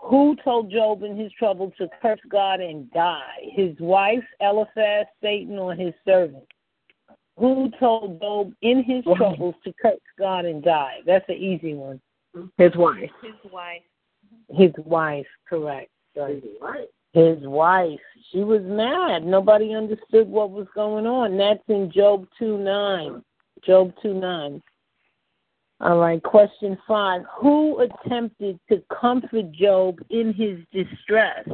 Speaker 2: Who told Job in his trouble to curse God and die? His wife, Eliphaz, Satan, or his servant? Who told Job in his troubles to curse God and die? That's an easy one. His wife.
Speaker 6: His wife.
Speaker 2: His wife, correct. His wife. His wife. She was mad. Nobody understood what was going on. That's in Job 2 9. Job 2 9. All right, question five. Who attempted to comfort Job in his distress?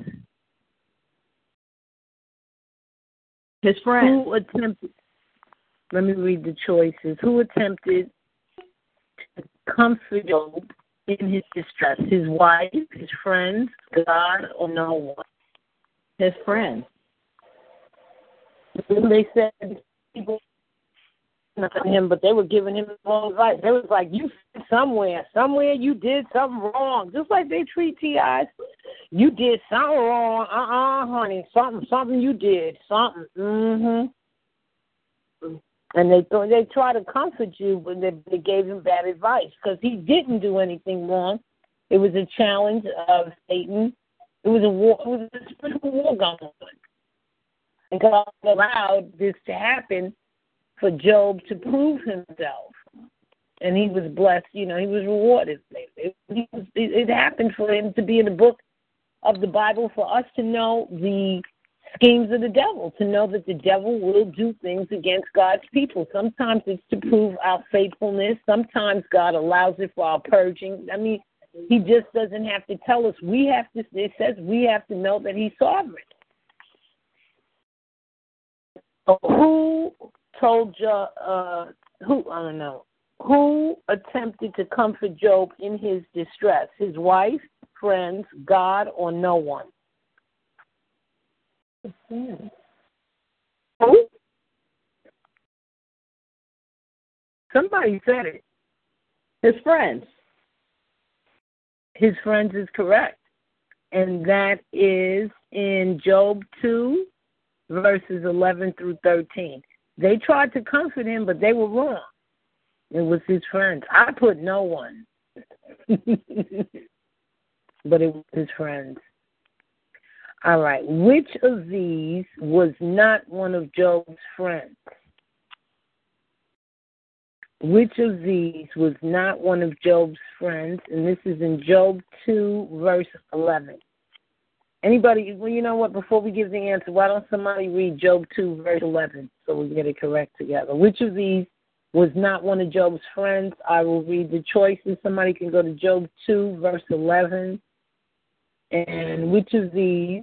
Speaker 10: His friend.
Speaker 2: Who attempted? Let me read the choices. Who attempted to comfort Job in his distress? His wife, his friends, God, or no one?
Speaker 10: His friend.
Speaker 2: They said people not him, but they were giving him wrong advice. They was like, "You somewhere, somewhere you did something wrong," just like they treat TIs. You did something wrong, uh, uh honey, something, something you did, something. Mhm. And they thought they try to comfort you, but they, they gave him bad advice because he didn't do anything wrong. It was a challenge of Satan. It was a war. It was a spiritual war going on, and God allowed this to happen for Job to prove himself. And he was blessed, you know, he was rewarded. It, it, it, happened for him to be in the book of the Bible for us to know the schemes of the devil, to know that the devil will do things against God's people. Sometimes it's to prove our faithfulness, sometimes God allows it for our purging. I mean, he just doesn't have to tell us. We have to, it says we have to know that he's sovereign. Who told Job, uh, who, I don't know, who attempted to comfort Job in his distress? His wife, friends, God, or no one? Who? Somebody said it.
Speaker 10: His friends.
Speaker 2: His friends is correct. And that is in Job 2, verses 11 through 13. They tried to comfort him, but they were wrong. It was his friends. I put no one. but it was his friends. All right. Which of these was not one of Job's friends? Which of these was not one of Job's friends? And this is in Job 2, verse 11. Anybody, well, you know what? Before we give the answer, why don't somebody read Job 2, verse 11 so we get it correct together? Which of these was not one of Job's friends. I will read the choices. Somebody can go to Job 2, verse 11. And which of these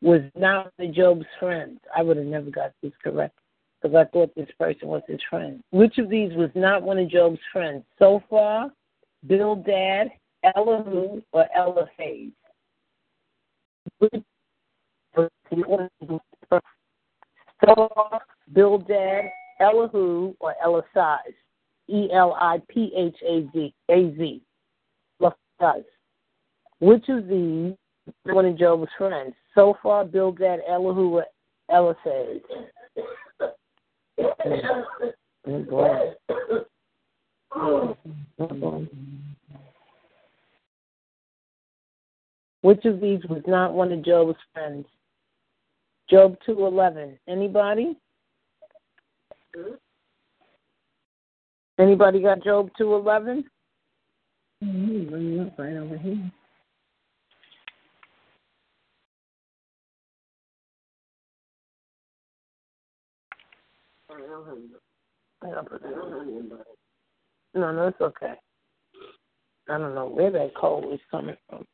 Speaker 2: was not one of Job's friends? I would have never got this correct because I thought this person was his friend. Which of these was not one of Job's friends? Zophar, Bildad, Elihu, or Eliphaz? Zophar, Bildad, Elihu, or Eliphaz? E L I P H A Z. A Z. Eliphaz. Which of these is one of Job's friends? Zophar, Bildad, Elihu, or Eliphaz? Boy. Which of these was not one of Job's friends? Job two eleven. Anybody? Anybody got Job two eleven?
Speaker 10: Mm-hmm. Up right over here.
Speaker 2: No, no, it's okay. I don't know where that cold is coming from.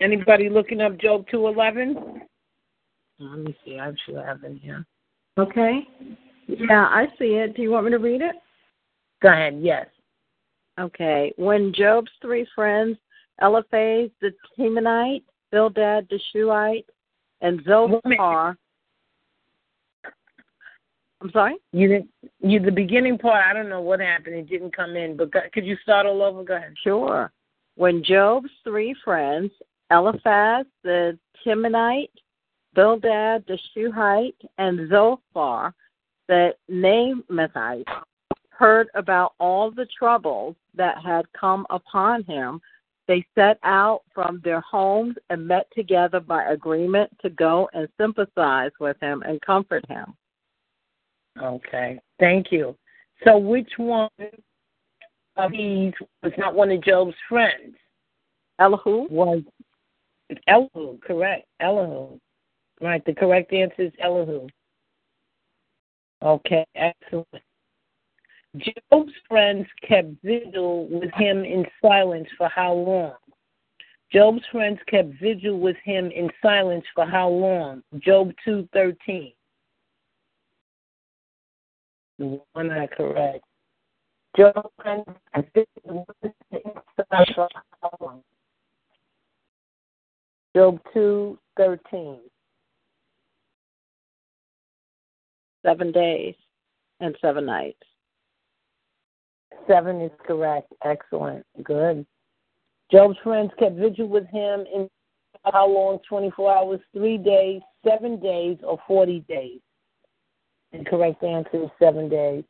Speaker 2: Anybody looking up Job two eleven? Let me see. I should have in here.
Speaker 10: Okay. Yeah, I see it. Do you want me to read it?
Speaker 2: Go ahead. Yes.
Speaker 5: Okay. When Job's three friends, Eliphaz the Temanite, Bildad the Shuhite, and Zophar. I'm sorry.
Speaker 2: You didn't. You the beginning part. I don't know what happened. It didn't come in. But go, could you start all over? Go ahead.
Speaker 5: Sure. When Job's three friends, Eliphaz the Temanite, Bildad the Shuhite, and Zophar the Naamathite, heard about all the troubles that had come upon him, they set out from their homes and met together by agreement to go and sympathize with him and comfort him.
Speaker 2: Okay. Thank you. So, which one of these was not one of Job's friends?
Speaker 5: Elihu
Speaker 2: was Elihu. Correct. Elihu. Right. The correct answer is Elihu. Okay. Excellent. Job's friends kept vigil with him in silence for how long? Job's friends kept vigil with him in silence for how long? Job two thirteen. One not correct. Job's friends kept vigil with him in silence for how long? Job two thirteen.
Speaker 5: Seven days and seven nights.
Speaker 2: Seven is correct. Excellent. Good. Job's friends kept vigil with him in how long? 24 hours, three days, seven days, or 40 days? The correct answer is seven days.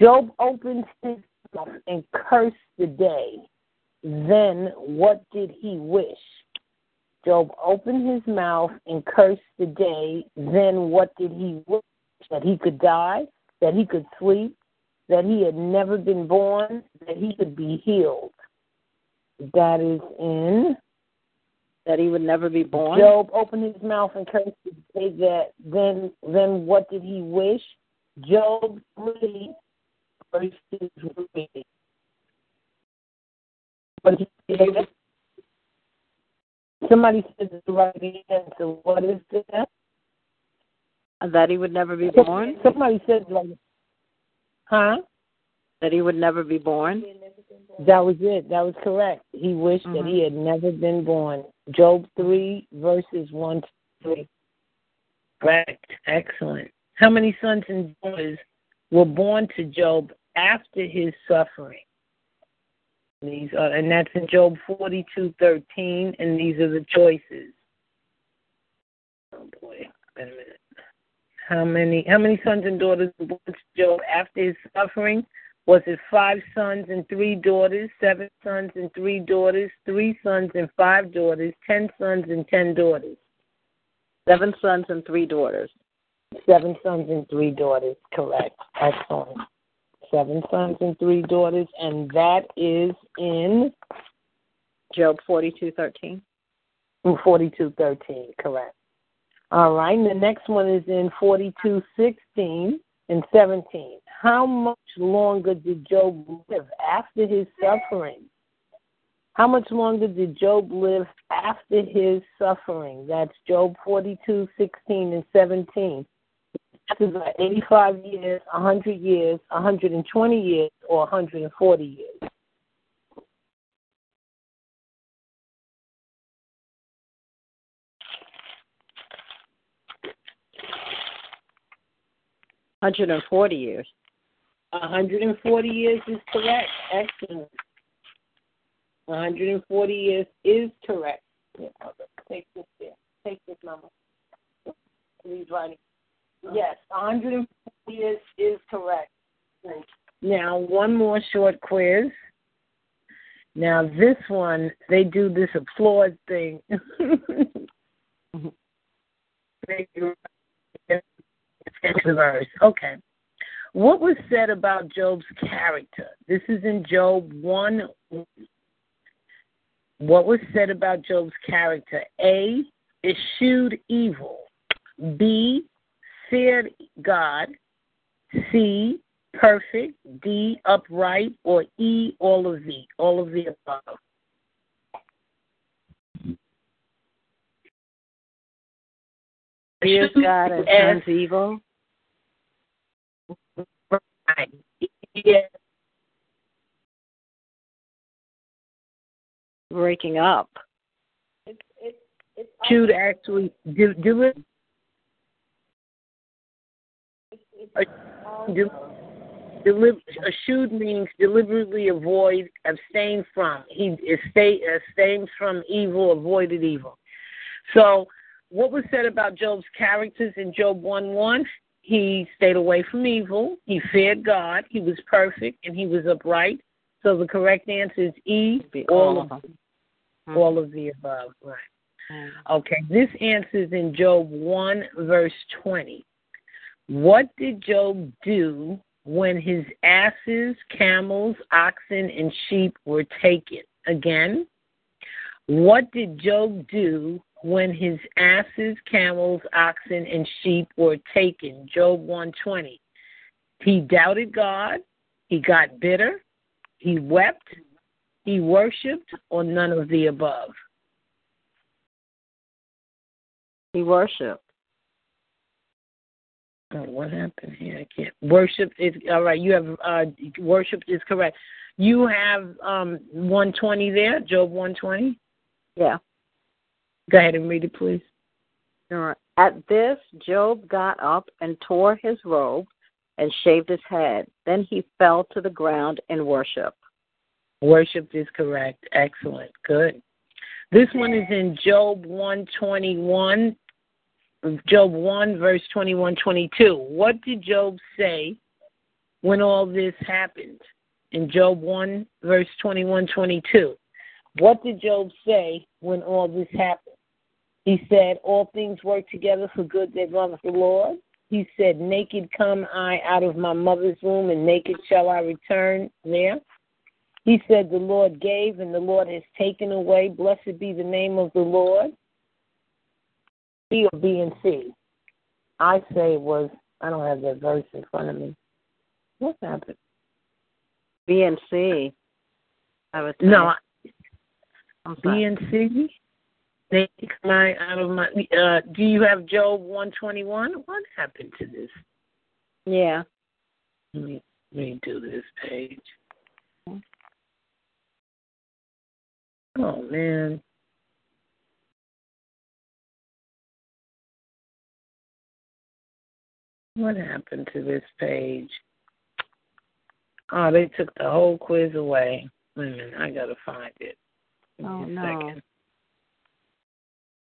Speaker 2: Job opened his mouth and cursed the day. Then what did he wish? Job opened his mouth and cursed the day. Then what did he wish? That he could die? That he could sleep? that he had never been born, that he could be healed. That is in
Speaker 5: that he would never be born.
Speaker 2: Job opened his mouth and cursed the day that then then what did he wish? Job three verses did he? Somebody said the right answer. What is that?
Speaker 5: That he would never be born.
Speaker 2: Somebody said like Huh?
Speaker 5: That he would never be born?
Speaker 2: That was it. That was correct. He wished mm-hmm. that he had never been born. Job 3, verses 1 to 3. Correct. Excellent. How many sons and daughters were born to Job after his suffering? These are, uh, and that's in Job 42, 13, and these are the choices. Oh boy, wait a minute. How many how many sons and daughters to Job after his suffering? Was it five sons and three daughters, seven sons and three daughters, three sons and five daughters, ten sons and ten daughters?
Speaker 5: Seven sons and three daughters.
Speaker 2: Seven sons and three daughters, correct. Excellent. Seven sons and three daughters, and that is in
Speaker 5: Job forty two thirteen.
Speaker 2: Forty two thirteen, correct. All right, and the next one is in 42, 16 and 17. How much longer did Job live after his suffering? How much longer did Job live after his suffering? That's Job 42, 16 and 17. This is 85 years, 100 years, 120 years, or 140 years.
Speaker 5: Hundred and forty years.
Speaker 2: 140 years is correct. Excellent. 140 years is correct. Yeah, take this there. Take this number. Please write it. Yes, 140 years is correct. Now, one more short quiz. Now, this one, they do this applause thing. Okay. What was said about Job's character? This is in Job 1. What was said about Job's character? A. Eschewed evil. B. Feared God. C. Perfect. D. Upright. Or E. All of the all of the above.
Speaker 5: Fears God and shuns evil.
Speaker 2: Right. Yeah.
Speaker 5: Breaking up.
Speaker 2: Should actually do do it. Deli- eschewed means deliberately avoid, abstain from. He stay, abstains from evil, avoided evil. So, what was said about Job's characters in Job 1 1? He stayed away from evil. He feared God. He was perfect and he was upright. So the correct answer is E. All of all of the above. Right. Okay. This answers in Job one verse twenty. What did Job do when his asses, camels, oxen, and sheep were taken? Again, what did Job do when his asses, camels, oxen, and sheep were taken. Job 120. He doubted God. He got bitter. He wept. He worshiped, or none of the above.
Speaker 5: He worshiped.
Speaker 2: Oh, what happened here? I can't. Worship is all right. You have uh, worship is correct. You have um, 120 there, Job 120.
Speaker 5: Yeah.
Speaker 2: Go ahead and read it, please.
Speaker 5: All right. At this, Job got up and tore his robe and shaved his head. Then he fell to the ground in worship.
Speaker 2: Worship is correct. Excellent. Good. This one is in Job 121, Job 1, verse 21 22. What did Job say when all this happened? In Job 1, verse 21 22. What did Job say when all this happened? He said, All things work together for good that loveth the Lord. He said, Naked come I out of my mother's womb, and naked shall I return there. He said, The Lord gave, and the Lord has taken away. Blessed be the name of the Lord. B or B and C. I say it was, I don't have that verse in front of me. What happened?
Speaker 5: B and C. I would say.
Speaker 2: No,
Speaker 5: I'm
Speaker 2: B and C. They I out of my. Uh, do you have Job one twenty one? What happened to this?
Speaker 5: Yeah.
Speaker 2: Let me redo this page. Oh man. What happened to this page? Oh, they took the whole quiz away. Wait a minute, I gotta find it. Give
Speaker 5: Oh no.
Speaker 2: second.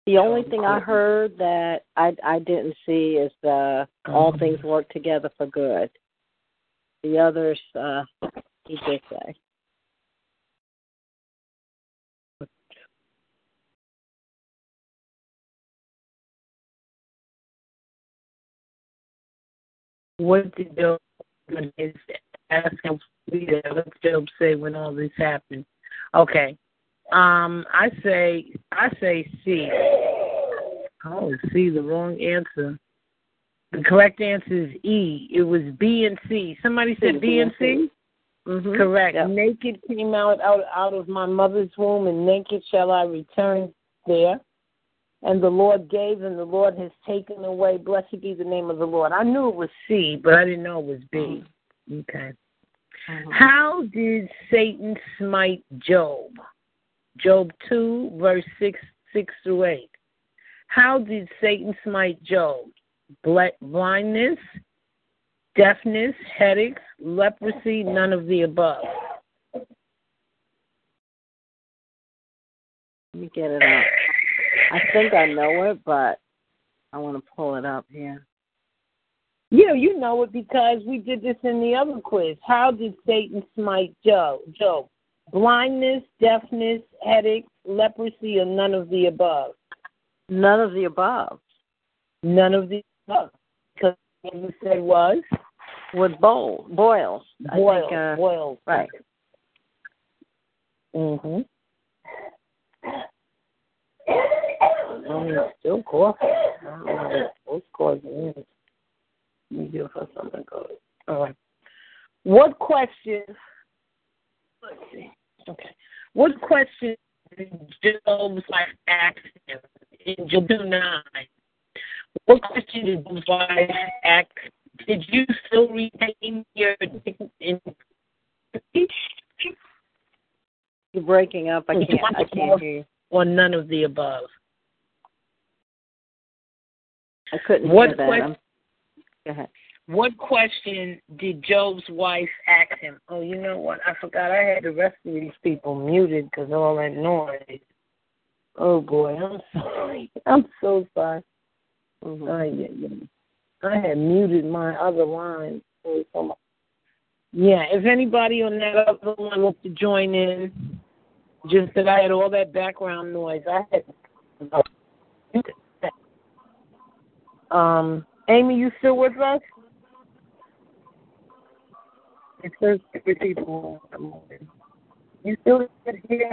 Speaker 5: The only thing I heard that I I didn't see is the all
Speaker 2: Mhm.
Speaker 5: things work together for good. The others, uh, he did say.
Speaker 2: What did Job ask him what did Job say when all this happened? Okay. Um, I say I say C. Oh, C, the wrong answer. The correct answer is E. It was B and C. Somebody said B and C?
Speaker 5: Mm-hmm.
Speaker 2: Correct.
Speaker 5: Yep.
Speaker 2: Naked came out, out out of my mother's womb, and naked shall I return there. And the Lord gave, and the Lord has taken away. Blessed be the name of the Lord. I knew it was C, but I didn't know it was B. Uh-huh. Okay. Uh-huh. How did Satan smite Job? Job 2, verse 6, 6 through 8. How did Satan smite Job? Blindness, deafness, headaches, leprosy, none of the above.
Speaker 5: Let me get it up. I think I know it, but I want to pull it up here.
Speaker 2: Yeah, you know it because we did this in the other quiz. How did Satan smite Job? Job, blindness, deafness, headaches, leprosy, or none of the above?
Speaker 5: None of the above.
Speaker 2: None of the above. Because what you said was
Speaker 5: with bowl boils.
Speaker 2: boils.
Speaker 5: I think, uh,
Speaker 2: boils.
Speaker 5: Right.
Speaker 2: Mhm. I mean, still coughing. I don't know what's causing it. Let me do it something good. All right. What question? Let's see. Okay. What question did Job's wife ask him in Job 9? What question did Job's wife ask? Did you still retain your in?
Speaker 5: You're breaking up. I can't. I can't hear you.
Speaker 2: Or none of the above.
Speaker 5: I couldn't
Speaker 2: What
Speaker 5: hear that.
Speaker 2: question-
Speaker 5: Go ahead.
Speaker 2: What question did Job's wife ask him? Oh, you know what? I forgot I had the rest of these people muted because all that noise. Oh boy, I'm sorry. I'm so sorry.
Speaker 5: Mm-hmm.
Speaker 2: Oh, yeah, yeah. I had muted my other line. Oh, so. Yeah, if anybody on that other line wants to join in, just that I had all that background noise. I had. Um, Amy, you still with us? It says three. You still here?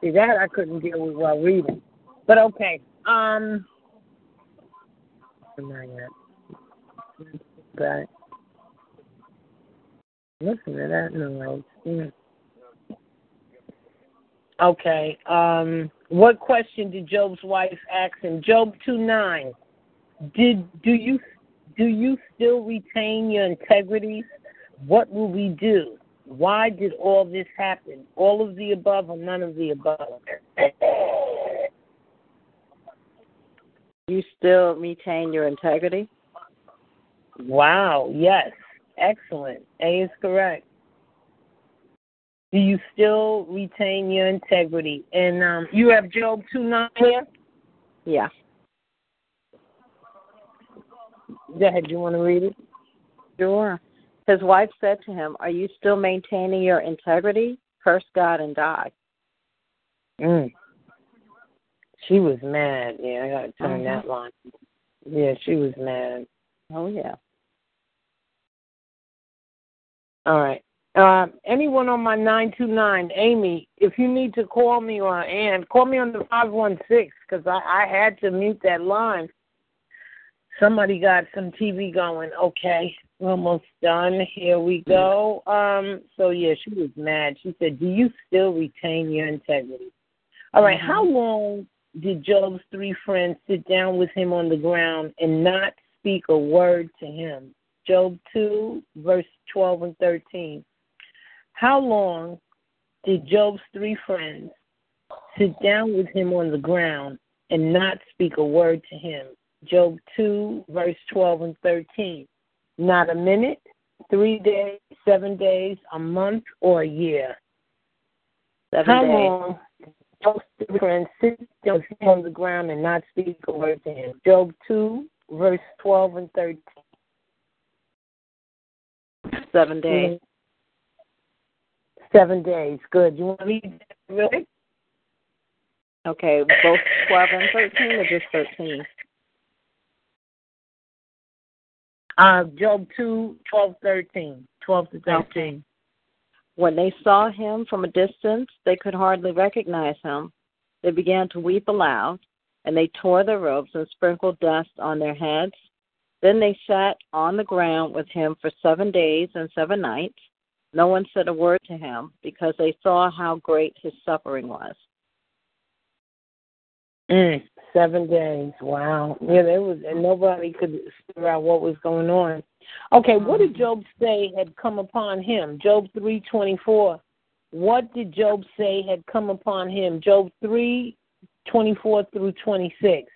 Speaker 2: See that I couldn't deal with while reading, but okay. Um, not yet. But listen to that noise. Okay. Um, what question did Job's wife ask him? Job two nine. Did do you do you still retain your integrity? What will we do? Why did all this happen? All of the above or none of the above?
Speaker 5: You still retain your integrity?
Speaker 2: Wow, yes. Excellent. A is correct. Do you still retain your integrity? And um, you have Job 2 9 here?
Speaker 5: Yeah.
Speaker 2: Go ahead. You want to read it?
Speaker 5: Sure. His wife said to him, Are you still maintaining your integrity? Curse God and die.
Speaker 2: Mm. She was mad. Yeah, I got to turn
Speaker 5: Uh-huh.
Speaker 2: that line. Yeah, she was mad.
Speaker 5: Oh, yeah.
Speaker 2: All right. Uh, anyone on my 929, Amy, if you need to call me or Ann, call me on the 516 because I, I had to mute that line. Somebody got some TV going. Okay, we're almost done. Here we go. Um, so, yeah, she was mad. She said, Do you still retain your integrity? All right, how long did Job's three friends sit down with him on the ground and not speak a word to him? Job 2, verse 12 and 13. How long did Job's three friends sit down with him on the ground and not speak a word to him? Job 2, verse 12 and 13. Not a minute, three days, seven days, a month, or a year.
Speaker 5: Seven
Speaker 2: How
Speaker 5: days.
Speaker 2: long did Job's three friends sit down on the ground and not speak a word to him? Job 2, verse 12 and 13.
Speaker 5: Seven days. Mm-hmm.
Speaker 2: Seven days. Good. You want to read that really?
Speaker 5: Okay, both 12 and 13 or just 13?
Speaker 2: Uh, Job 2, 12, 13. 12 to 13.
Speaker 5: When they saw him from a distance, they could hardly recognize him. They began to weep aloud, and they tore their robes and sprinkled dust on their heads. Then they sat on the ground with him for seven days and seven nights. No one said a word to him because they saw how great his suffering was.
Speaker 2: Mm, seven days. Wow. Yeah, there was, and nobody could figure out what was going on. Okay, what did Job say had come upon him? Job three twenty four. What did Job say had come upon him? Job three twenty four through twenty six.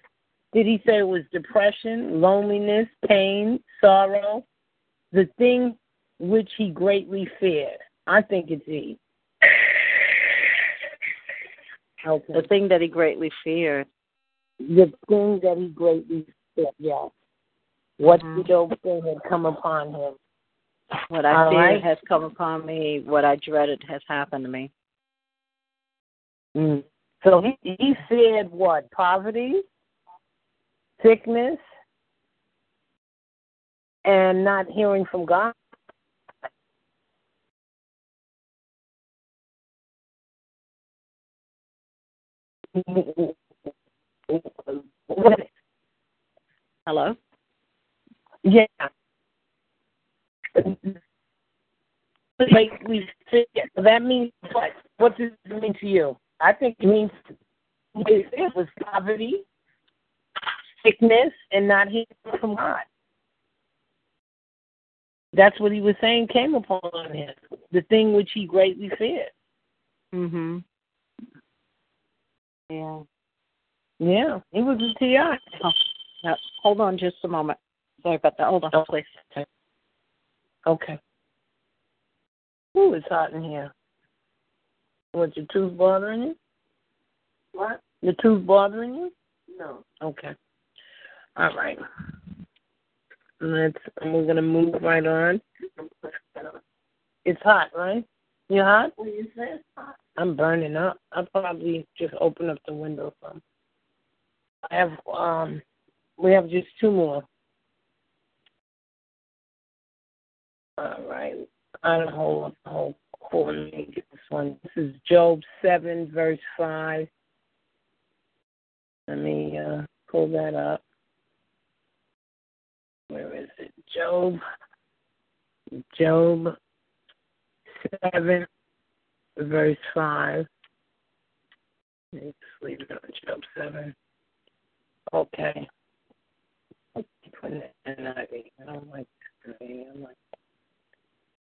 Speaker 2: Did he say it was depression, loneliness, pain, sorrow, the thing which he greatly feared? I think it's E. Okay.
Speaker 5: The thing that he greatly feared.
Speaker 2: The thing that he greatly feared, yes. What
Speaker 5: Mhm.
Speaker 2: did Job say had come upon him?
Speaker 5: What I
Speaker 2: All
Speaker 5: feared
Speaker 2: right.
Speaker 5: has come upon me. What I dreaded has happened to me.
Speaker 2: Mm. So he, he feared what? Poverty, sickness, and not hearing from God.
Speaker 5: Hello?
Speaker 2: Yeah. Greatly feared. That means what? What does it mean to you? I think it means it was poverty, sickness, and not hearing from God. That's what he was saying came upon him, the thing which he greatly feared.
Speaker 5: Mhm. Yeah.
Speaker 2: Yeah, he was a TI.
Speaker 5: Oh, yeah. Hold on just a moment. Sorry about that. Hold on, please.
Speaker 2: Okay. Ooh, it's hot in here. What, your tooth bothering you? What? Your tooth bothering you? No. Okay. All right. Let's. We're gonna move right on. It's hot, right? You hot?
Speaker 8: Well, you said hot.
Speaker 2: I'm burning up. I'll probably just open up the window some. I have um we have just two more. All right. I don't hold hold hold let me get this one. This is Job seven verse five. Let me uh pull that up. Where is it? Job Job seven verse five. Let's leave it on Job seven. Okay.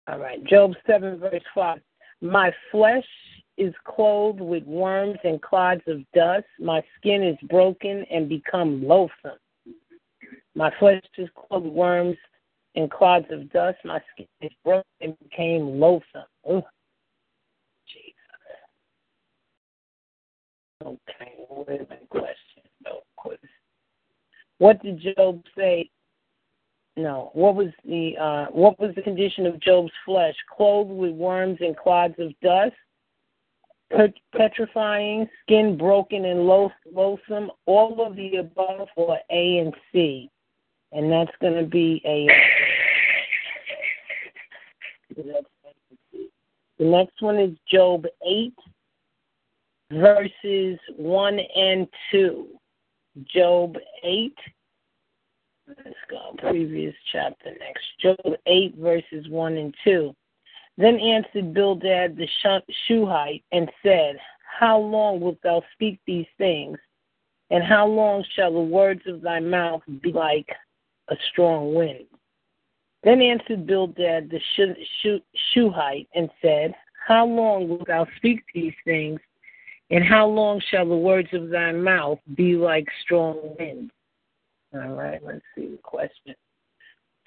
Speaker 2: All right. Job seven verse five. My flesh is clothed with worms and clods of dust. My skin is broken and become loathsome. My flesh is clothed with worms and clods of dust. My skin is broken and became loathsome. Ugh. Okay, question? No, quiz. What did Job say? No. What was the uh, what was the condition of Job's flesh? Clothed with worms and clods of dust, pet- petrifying, skin broken and loath- loathsome. All of the above for A and C, and that's going to be a. The next one is Job eight, verses 1 and 2. Job 8. Let's go. Previous chapter next. Job 8, verses 1 and 2. Then answered Bildad the Shu- Shuhite and said, How long wilt thou speak these things? And how long shall the words of thy mouth be like a strong wind? Then answered Bildad the Shu- Shu- Shuhite and said, How long wilt thou speak these things? And how long shall the words of thy mouth be like strong wind? All right, let's see the question.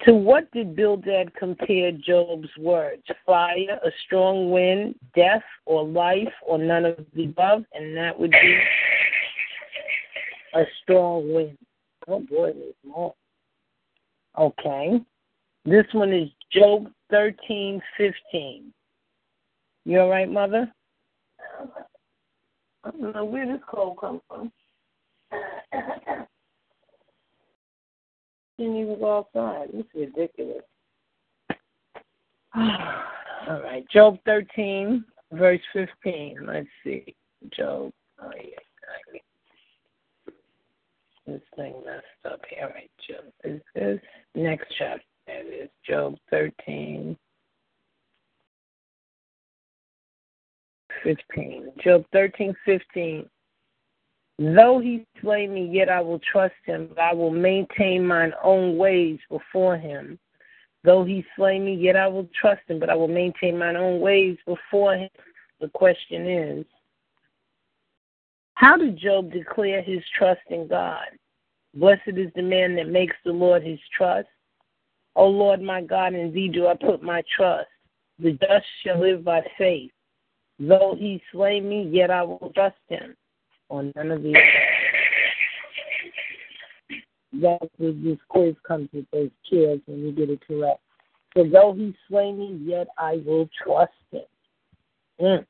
Speaker 2: To what did Bildad compare Job's words? Fire, a strong wind, death, or life, or none of the above? And that would be a strong wind. Oh boy, there's more. Okay. This one is Job thirteen fifteen. You all right, Mother? I don't know where this cold come from. Didn't even go outside. This is ridiculous. All right, Job 13, verse 15. Let's see. Job. Oh, yeah. This thing messed up here. Right, Job. Is this next chapter? It is Job 13. 15. Job 13, 15. Though he slay me, yet I will trust him, but I will maintain mine own ways before him. Though he slay me, yet I will trust him, but I will maintain mine own ways before him. The question is, how did Job declare his trust in God? Blessed is the man that makes the Lord his trust. O Lord my God, in thee do I put my trust. The just shall live by faith. Though he slay me, yet I will trust him. On none of these. That's what this quiz comes with those chairs when you get it correct. So though he slay me, yet I will trust him. Mm.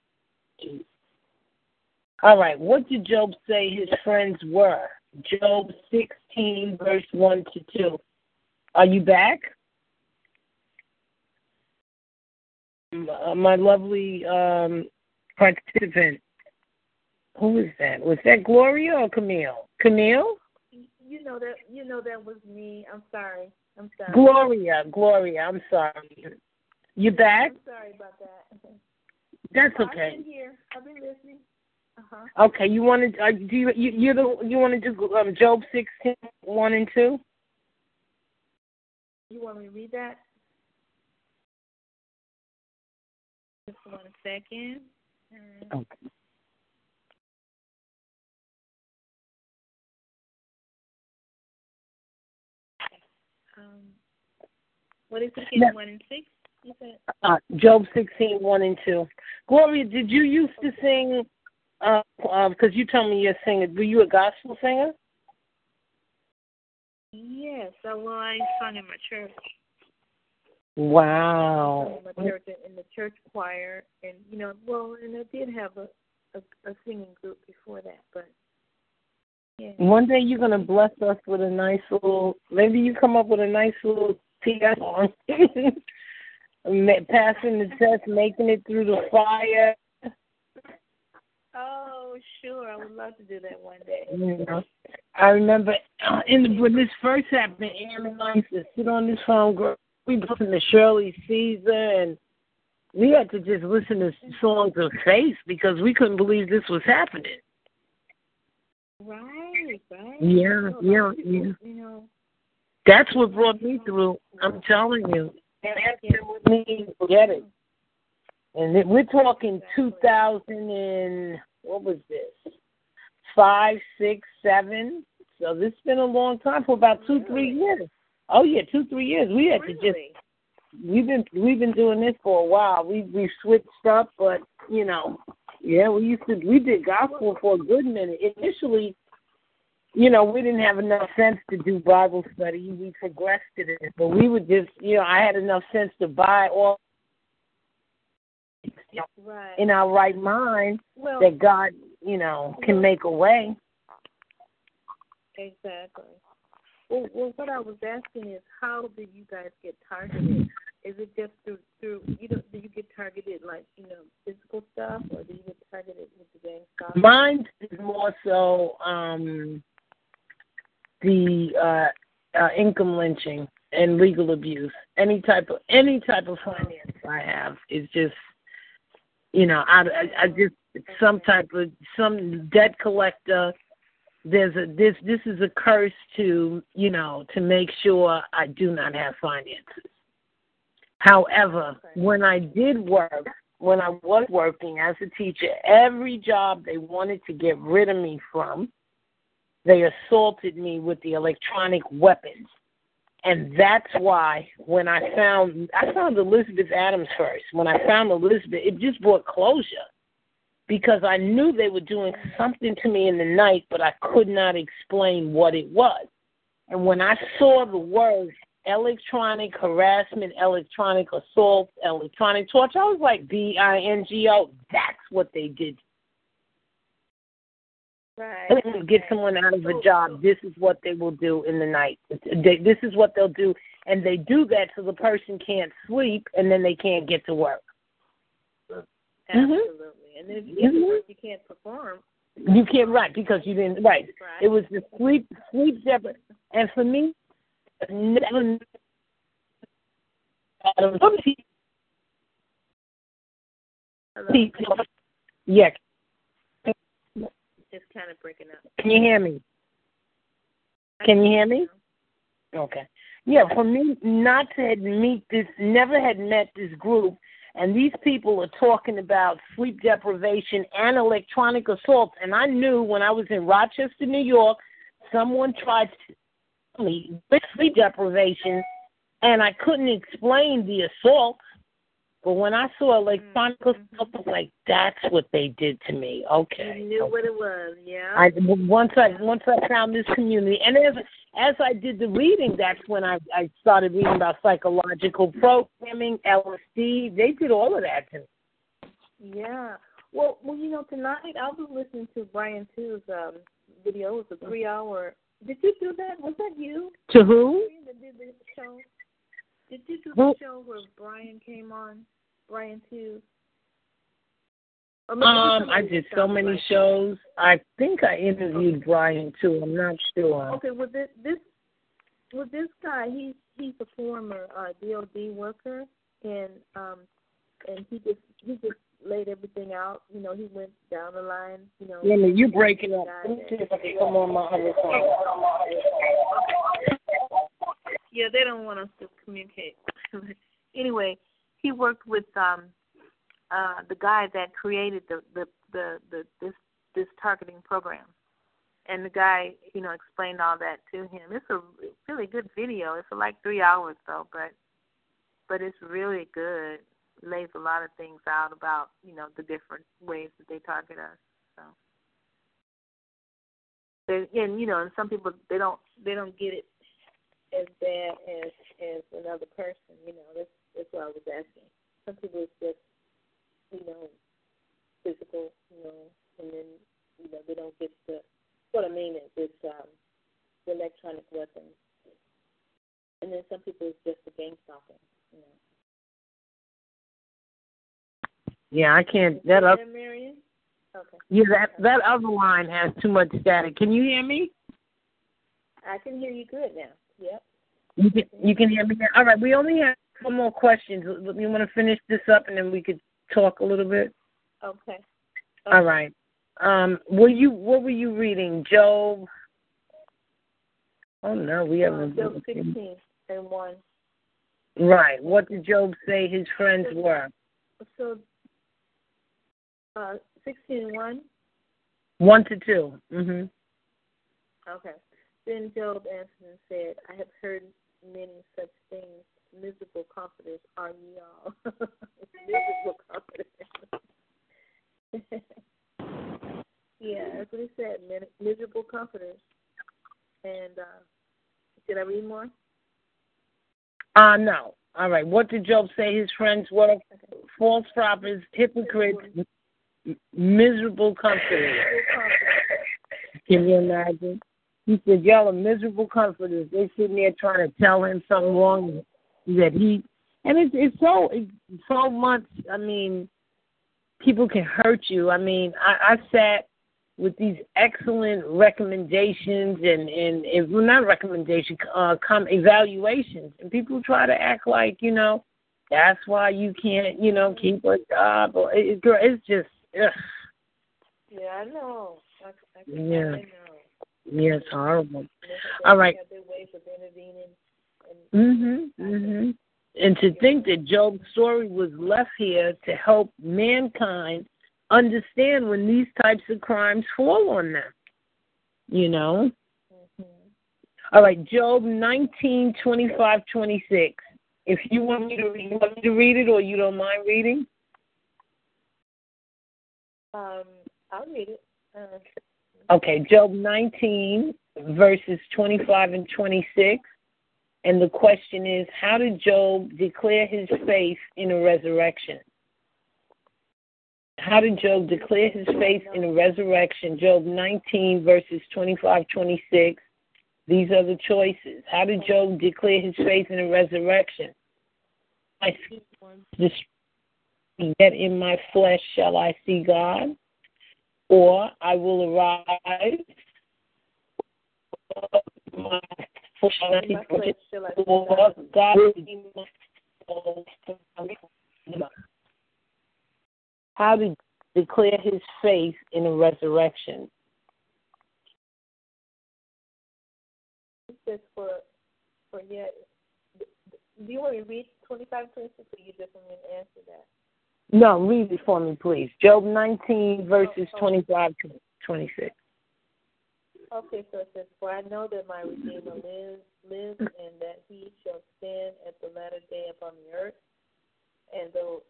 Speaker 2: All right, what did Job say his friends were? Job 16, verse 1 to 2. Are you back? Uh, my lovely um, participant. Who is that? Was that Gloria or Camille? Camille?
Speaker 6: You know that you know that was me. I'm sorry. I'm sorry.
Speaker 2: Gloria, Gloria, I'm sorry. You back?
Speaker 6: I'm sorry about that.
Speaker 2: That's okay.
Speaker 6: I've been here. I've been listening. Uh-huh.
Speaker 2: Okay, you want to uh, do you you you the you want to do um, Job sixteen one and two?
Speaker 6: You want me to read that? Just one second. Uh,
Speaker 2: Okay.
Speaker 6: Um, what is it again? One and six?
Speaker 2: Uh, Job sixteen one and two. Gloria, did you used to sing? Uh, because you told me you're a singer. Were you a gospel singer?
Speaker 6: Yes. Well, I sung in my church.
Speaker 2: Wow.
Speaker 6: In my church, in the church choir, and you know, well, and I did have a a, a singing group before that, but yeah.
Speaker 2: One day you're gonna bless us with a nice little. Maybe you come up with a nice little TS song. Passing the test, making it through the fire.
Speaker 6: Oh, sure. I would love to do that one day.
Speaker 2: Know, I remember uh, in the, when this first happened, Aaron and I used to sit on this phone. Girl, we listened to Shirley Caesar, and we had to just listen to songs of faith because we couldn't believe this was happening.
Speaker 6: Right, right.
Speaker 2: Yeah, yeah, yeah.
Speaker 6: You know,
Speaker 2: That's what brought me through. I'm telling you. And after with me, forget it. And it, we're talking 2000 and what was this? Five, six, seven. So this has been a long time for about two, three years. Oh yeah, two, three years. We had to just we've been we've been doing this for a while. We we switched up, but you know, yeah, we used to we did gospel for a good minute. Initially, you know, we didn't have enough sense to do Bible study. We progressed in it, but we would just, you know, I had enough sense to buy all
Speaker 6: right.
Speaker 2: in our right mind
Speaker 6: Well-
Speaker 2: that God, you know, can make a way.
Speaker 6: Exactly. Well, well, what I was asking is, how do you guys get targeted? Is it just through through you know? Do you get targeted like you know physical stuff, or do you get targeted with the gang stuff?
Speaker 2: Mine is more so um the uh, uh income lynching and legal abuse. Any type of any type of finance I have is just you know, I I, I just some type of some debt collector there's a this this is a curse to you know to make sure I do not have finances. However, when I did work, when I was working as a teacher, every job they wanted to get rid of me from, they assaulted me with the electronic weapons. And that's why when I found I found Elizabeth Adams first. When I found Elizabeth, it just brought closure because I knew they were doing something to me in the night, but I could not explain what it was. And when I saw the words electronic harassment, electronic assault, electronic torture, I was like, B I N G O, that's what they did.
Speaker 6: Right.
Speaker 2: To get someone out of a job, this is what they will do in the night. This is what they'll do. And they do that so the person can't sleep and then they can't get to work. Mm-hmm.
Speaker 6: Absolutely. And if you,
Speaker 2: Mhm.
Speaker 6: you can't perform,
Speaker 2: You can't right because you didn't right. It was the sleep sleep depri- and for me, never. Yeah.
Speaker 6: It's kind of breaking up.
Speaker 2: Can you hear me? Can you hear me? Okay. Yeah, for me not to had meet this, never had met this group, and these people are talking about sleep deprivation and electronic assault. And I knew when I was in Rochester, New York, someone tried to tell me with sleep deprivation, and I couldn't explain the assault. But when I saw electronic assault, I was like, "That's what they did to me." Okay.
Speaker 6: You knew what it was, yeah.
Speaker 2: I once I once I found this community, and as as I did the reading, that's when I I started reading about psychological programming, LSD. They did all of that to me.
Speaker 6: Yeah. Well, well, you know, tonight I was listening to Brian Two's um video. It was a three hour. Did you do that? Was that you?
Speaker 2: To who?
Speaker 6: That did the show. Did you do the show where Brian came on? Brian too?
Speaker 2: Um, I did so many shows. I think I interviewed Brian too. I'm not sure.
Speaker 6: Okay, well this this well this guy he's he's a former uh DOD worker and um and he just he just laid everything out. You know, he went down the line, you know.
Speaker 2: Yeah, you breaking up. Let me see if I can come on my other phone.
Speaker 6: Yeah, they don't want us to communicate. anyway, he worked with um uh the guy that created the the the, the this this targeting program. And the guy, you know, explained all that to him. It's a really good video. It's like three hours though, but but it's really good. Lays a lot of things out about, you know, the different ways that they target us. So they, and you know, and some people they don't they don't get it as bad as as another person. You know, that's that's what I was asking. Some people it's just you know physical, you know, and then you know they don't get the. What I mean is it's um, the electronic weapons, and then some people it's just the game stopping. You know.
Speaker 2: Yeah, I can't. That up.
Speaker 6: Marion? Okay.
Speaker 2: Yeah, that that other line has too much static. Can you hear me?
Speaker 6: I can hear you good now. Yep.
Speaker 2: You can you can hear me now. All right, we only have one more questions. You want to finish this up and then we could talk a little bit.
Speaker 6: Okay.
Speaker 2: All right. Um, were you what were you reading, Job? Oh no, we
Speaker 6: Uh,
Speaker 2: haven't.
Speaker 6: Job sixteen and one.
Speaker 2: Right. What did Job say his friends were?
Speaker 6: So uh sixteen and one.
Speaker 2: One to 2 Mm-hmm.
Speaker 6: Okay. Then Job answered and said, Uh
Speaker 2: no. All right. What did Job say his friends were? False prophets, hypocrites, miserable comforters. Can you imagine? He said, Y'all are miserable comforters. They sitting there trying to tell him something wrong that he and it's it's so it's so much I mean, people can hurt you. I mean, I, I sat with these excellent recommendations and and if well, not recommendation uh come evaluations and people try to act like you know that's why you can't you know keep a job or it, girl it's just ugh.
Speaker 6: Yeah, I know. I, I,
Speaker 2: Yeah.
Speaker 6: I know.
Speaker 2: yeah it's horrible
Speaker 6: all right they-
Speaker 2: all
Speaker 6: they
Speaker 2: right
Speaker 6: have their ways of intervening.
Speaker 2: mhm mhm and to think that Job's story was left here to help mankind understand when these types of crimes fall on them you know All right, Job nineteen twenty five twenty six. If you want me to read, you want me to read it, or you don't mind reading?
Speaker 6: Um, I'll read it. Uh,
Speaker 2: Okay, Job nineteen verses twenty five and twenty six, and the question is, how did Job declare his faith in a resurrection? How did Job declare his faith in the resurrection? Job nineteen verses twenty five twenty six. These are the choices. How did Job declare his faith in the resurrection? I yet in my flesh shall I see God, or I will arise my flesh
Speaker 6: In my flesh shall I see God.
Speaker 2: God redeem my soul from my How to declare his faith in the resurrection.
Speaker 6: It says for for yet. Do you want me to read 25, 26, or you just want me to answer that?
Speaker 2: No, read it for me, please. Job 19, verses 25 to 26.
Speaker 6: Okay, so it says, For I know that my Redeemer lives, lives, and that he shall stand at the latter day upon the earth. And though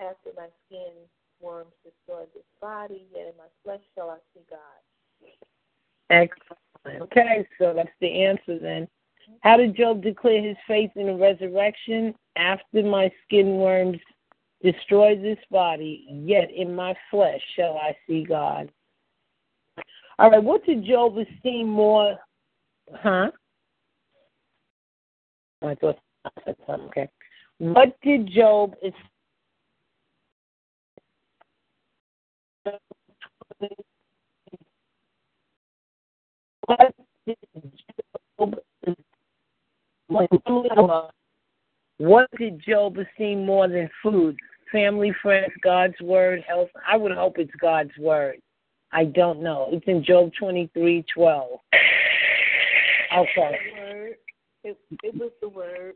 Speaker 6: after my skin worms destroy this body, yet in my flesh shall I see God.
Speaker 2: Excellent. Okay, so that's the answer then. How did Job declare his faith in the resurrection? After my skin worms destroy this body, yet in my flesh shall I see God. All right, what did Job esteem more? Huh? Oh, thought I something. Okay. What did Job what did Job what did Job esteem more than food? Family, friends, God's word, health. I would hope it's God's word. I don't know. It's in Job twenty three twelve. Okay.
Speaker 6: It, it was the word.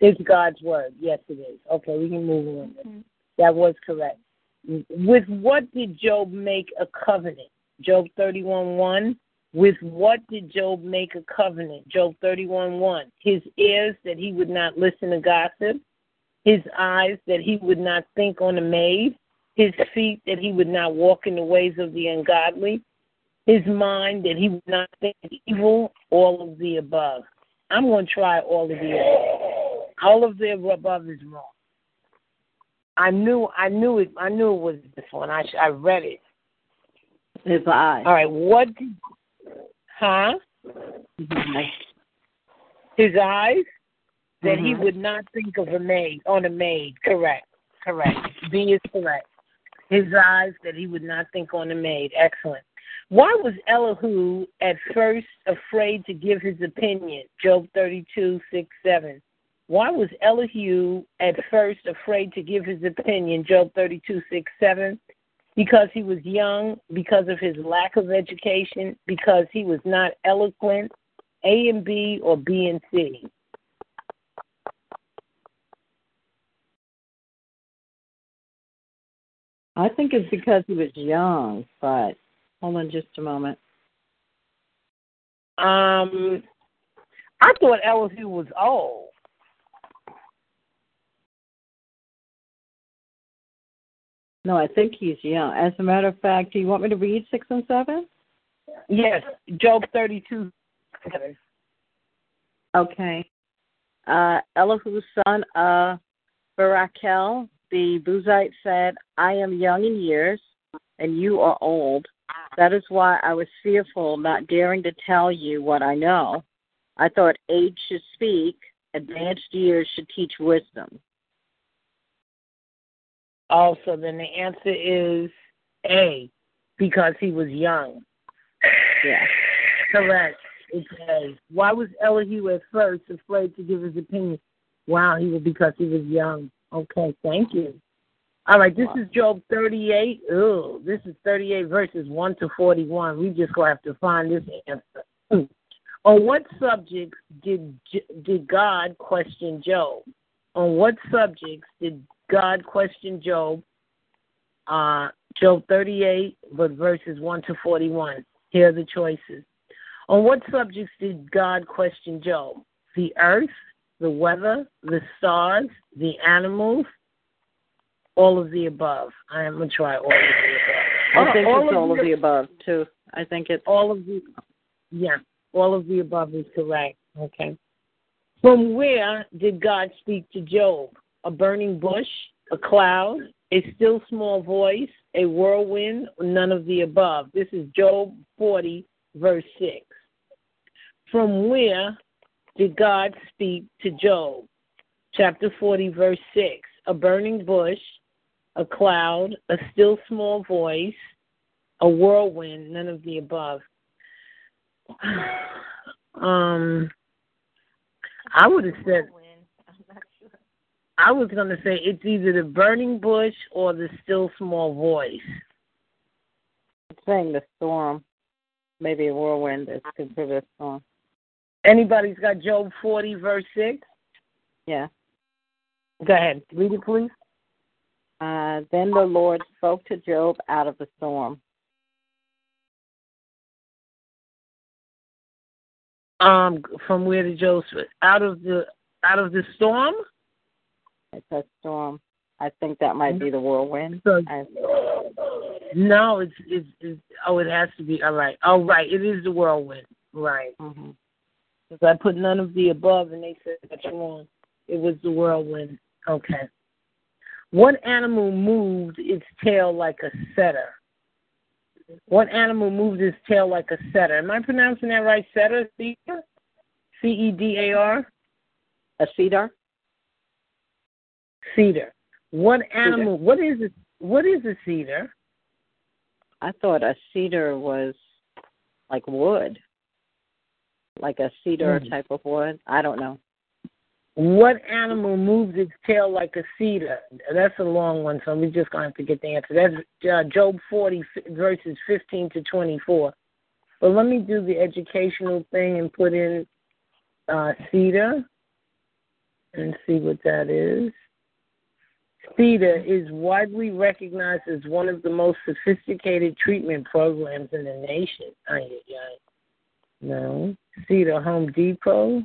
Speaker 2: It's God's word. Yes, it is. Okay, we can move on.
Speaker 6: Mhm.
Speaker 2: That was correct. With what did Job make a covenant? Job 31 1. With what did Job make a covenant? Job 31 1. His ears that he would not listen to gossip, his eyes that he would not think on a maid, his feet that he would not walk in the ways of the ungodly, his mind that he would not think evil, all of the above. I'm going to try all of the above. All of the above is wrong. I knew, I knew it. I knew it was this one. I I read it.
Speaker 5: His eyes.
Speaker 2: All right. What? Did, huh? His eyes that he
Speaker 5: Mhm.
Speaker 2: would not think of a maid on a maid. Correct. Correct. B is correct. His eyes that he would not think on a maid. Excellent. Why was Elihu at first afraid to give his opinion? Job thirty-two six seven. Why was Elihu at first afraid to give his opinion? Job thirty-two six seven. Because he was young, because of his lack of education, because he was not eloquent, A and B or B and C.
Speaker 5: I think it's because he was young, but hold on just a moment.
Speaker 2: Um, I thought Elihu was old.
Speaker 5: No, I think he's young. As a matter of fact, do you want me to read six and seven?
Speaker 2: Yes, Job thirty-two. seven.
Speaker 5: Okay. Uh, Elihu, son of Barakel, the Buzite, said, I am young in years, and you are old. That is why I was fearful, not daring to tell you what I know. I thought age should speak, advanced years should teach wisdom.
Speaker 2: Also, then the answer is A, because he was young.
Speaker 5: Yeah.
Speaker 2: Correct. It's A. Why was Elihu at first afraid to give his opinion? Wow, he was because he was young. Okay, thank you. All right, this is Job 38. Ugh, this is 38 verses 1 to 41. We just have to find this answer. On what subjects did did God question Job? On what subjects did God questioned Job? Uh, Job 38, but verses 1 to 41. Here are the choices. On what subjects did God question Job? The earth, the weather, the stars, the animals, all of the above. I am going to try all of the above.
Speaker 5: I think
Speaker 2: all
Speaker 5: it's
Speaker 2: of
Speaker 5: all of
Speaker 2: the-
Speaker 5: the above, too. I think it's
Speaker 2: all of the yeah, all of the above is correct. Okay. From where did God speak to Job? A burning bush, a cloud, a still small voice, a whirlwind, none of the above. This is Job 40, verse 6. From where did God speak to Job? Chapter 40, verse 6. A burning bush, a cloud, a still small voice, a whirlwind, none of the above. Um, I would have said. I was going to say it's either the burning bush or the still small voice.
Speaker 5: It's saying the storm. Maybe a whirlwind is considered a storm.
Speaker 2: Anybody's got Job 40, verse 6?
Speaker 5: Yeah.
Speaker 2: Go ahead. Read it, please.
Speaker 5: Uh, then the Lord spoke to Job out of the storm.
Speaker 2: Um, from where did Job out of the out of the storm?
Speaker 5: It's a storm. I think that might be the whirlwind.
Speaker 2: So,
Speaker 5: I,
Speaker 2: no, it's, it's it's oh, it has to be all right. Oh, right, it is the whirlwind. Right.
Speaker 5: mm-hmm.
Speaker 2: Because I put none of the above, and they said that's wrong. It was the whirlwind. Okay. What animal moved its tail like a setter? What animal moved its tail like a setter? Am I pronouncing that right? Setter? Cedar? C E D A R?
Speaker 5: A cedar?
Speaker 2: Cedar. What animal? Cedar. What is it? What is a cedar?
Speaker 5: I thought a cedar was like wood, like a cedar
Speaker 2: Mm.
Speaker 5: type of wood. I don't know.
Speaker 2: What animal moves its tail like a cedar? That's a long one, so we're just going to have to get the answer. That's uh, Job 40, verses 15 to 24. But let me do the educational thing and put in uh, cedar and see what that is. CEDA is widely recognized as one of the most sophisticated treatment programs in the nation. Ay, ay. No. CEDA Home Depot.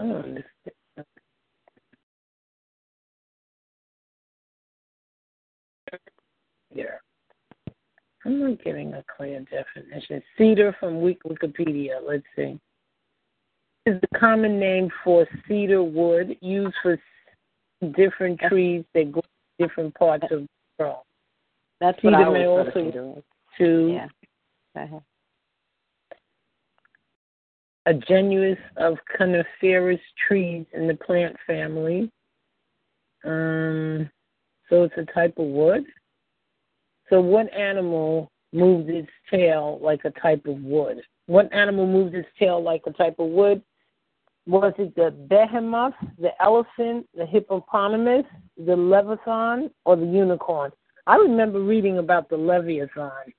Speaker 2: I don't understand. Yeah. I'm not getting a clear definition. Cedar from Wikipedia. Let's see. Is the common name for cedar wood used for different trees that grow in different parts of the world.
Speaker 5: That's
Speaker 2: cedar
Speaker 5: what I
Speaker 2: may also
Speaker 5: cedar
Speaker 2: to
Speaker 5: Yeah. Uh-huh.
Speaker 2: a genus of coniferous trees in the plant family. Um, so it's a type of wood. So what animal moves its tail like a type of wood? What animal moves its tail like a type of wood? Was it the behemoth, the elephant, the hippopotamus, the leviathan, or the unicorn? I remember reading about the leviathan.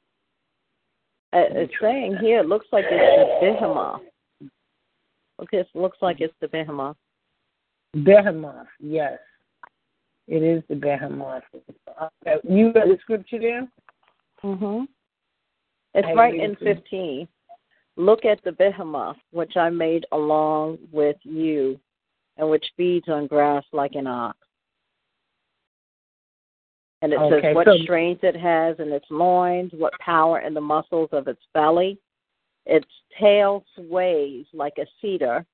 Speaker 5: Uh, It's saying here, it looks like it's the behemoth. Okay, it looks like it's the behemoth.
Speaker 2: Behemoth, yes. It is the behemoth. Okay. You got the scripture there?
Speaker 5: Mm-hmm. It's
Speaker 2: I
Speaker 5: right in
Speaker 2: with you.
Speaker 5: 15. Look at the behemoth, which I made along with you, and which feeds on grass like an ox. And it
Speaker 2: Okay,
Speaker 5: says what
Speaker 2: so-
Speaker 5: strength it has in its loins, what power in the muscles of its belly. Its tail sways like a cedar.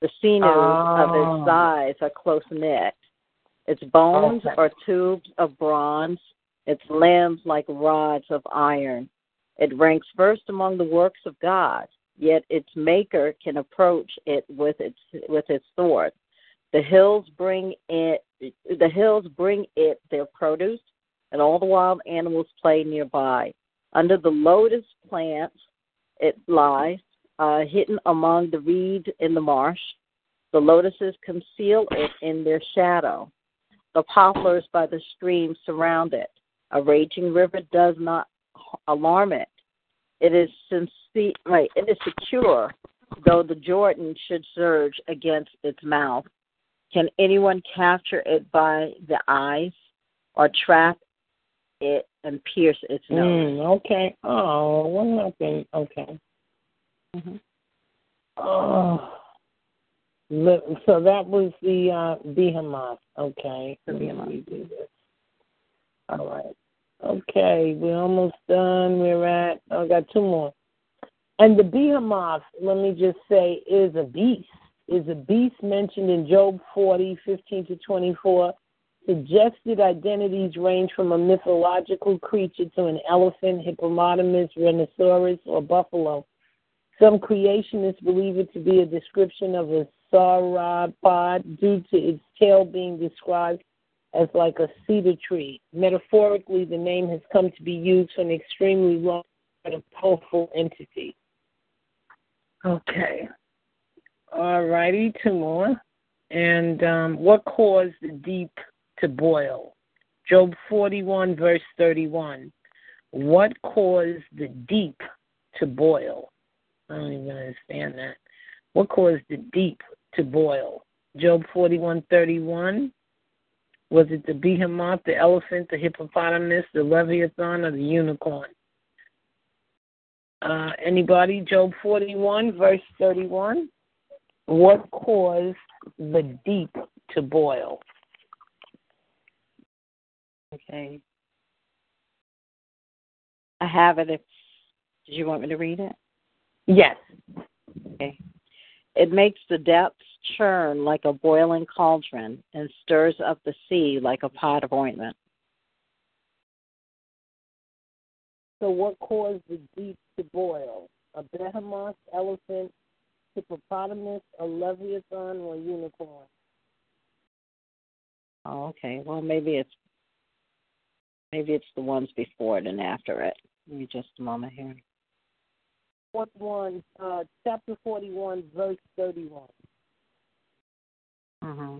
Speaker 5: The sinews of
Speaker 2: Oh.
Speaker 5: its ah. thighs are close knit. Its bones
Speaker 2: Okay.
Speaker 5: are tubes of bronze, its limbs like rods of iron. It ranks first among the works of God, yet its maker can approach it with its with its sword. The hills bring it the hills bring it their produce, and all the wild animals play nearby. Under the lotus plants it lies, uh, hidden among the reeds in the marsh. The lotuses conceal it in their shadow. The poplars by the stream surround it. A raging river does not alarm it. It is sincere, right, it is secure, though the Jordan should surge against its mouth. Can anyone capture it by the eyes or trap it and pierce its nose?
Speaker 2: Mm, okay. Oh, what happened? Okay.
Speaker 5: Mm-hmm.
Speaker 2: Oh. So that was the uh, behemoth. Okay.
Speaker 5: The
Speaker 2: Let me
Speaker 5: behemoth.
Speaker 2: All right. Okay, we're almost done. We're at. Oh, I got two more. And the behemoth, let me just say, is a beast. Is a beast mentioned in Job 40, 15 to 24. Suggested identities range from a mythological creature to an elephant, hippopotamus, rhinoceros, or buffalo. Some creationists believe it to be a description of a sauropod due to its tail being described as like a cedar tree. Metaphorically, the name has come to be used for an extremely long but a powerful entity. Okay. All righty, two more. And um, what caused the deep to boil? Job 41, verse 31. What caused the deep to boil? I don't even understand that. What caused the deep to boil? Job 41, 31. Was it the behemoth, the elephant, the hippopotamus, the leviathan, or the unicorn? Uh, anybody? Job 41, verse 31. What caused the deep to boil?
Speaker 5: Okay. I have it. If did you want me to read it?
Speaker 2: Yes.
Speaker 5: Okay. It makes the depths churn like a boiling cauldron and stirs up the sea like a pot of ointment.
Speaker 2: So, what caused the deep to boil? A behemoth, elephant, hippopotamus, a leviathan, or a unicorn?
Speaker 5: Oh, okay. Well, maybe it's maybe it's the ones before it and after it. Give me just a moment here.
Speaker 2: What one? Uh, chapter forty-one, verse thirty-one.
Speaker 5: Mm-hmm.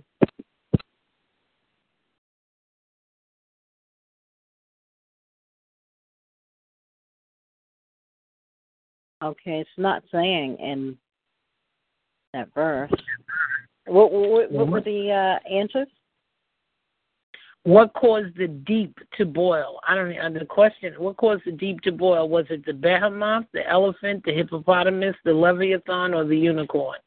Speaker 5: Okay, it's not saying in that verse. What what, what were the uh, answers?
Speaker 2: What caused the deep to boil? I don't know. The question: What caused the deep to boil? Was it the behemoth, the elephant, the hippopotamus, the leviathan, or the unicorn?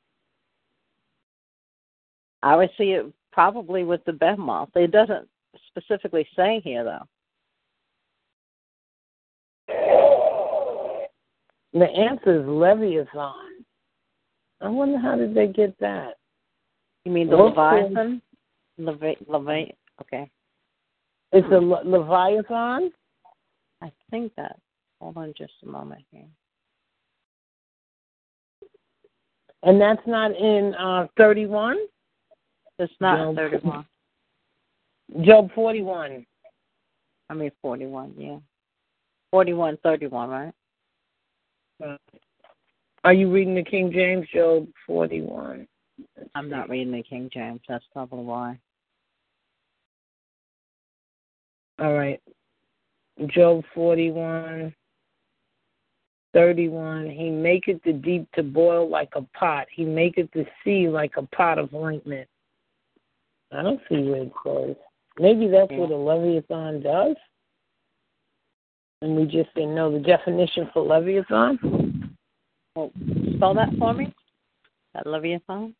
Speaker 5: I would see it probably with the behemoth. It doesn't specifically say here, though.
Speaker 2: The answer is Leviathan. I wonder how did they get that?
Speaker 5: You mean the Leviathan? Levi- Levi- okay.
Speaker 2: It's a Le- Leviathan.
Speaker 5: I think that. Hold on just a moment here.
Speaker 2: And that's not in uh, 31?
Speaker 5: It's not
Speaker 2: Job.
Speaker 5: 31.
Speaker 2: Job 41.
Speaker 5: I mean 41, yeah. 41, 31, right?
Speaker 2: Uh, Are you reading the King James Job 41?
Speaker 5: I'm not reading the King James. That's probably why.
Speaker 2: All right. Job 41, 31. He maketh the deep to boil like a pot. He maketh the sea like a pot of ointment. I don't see where it says. Maybe that's what a Leviathan does. And we just didn't know the definition for Leviathan.
Speaker 5: Well, spell that for me. That Leviathan.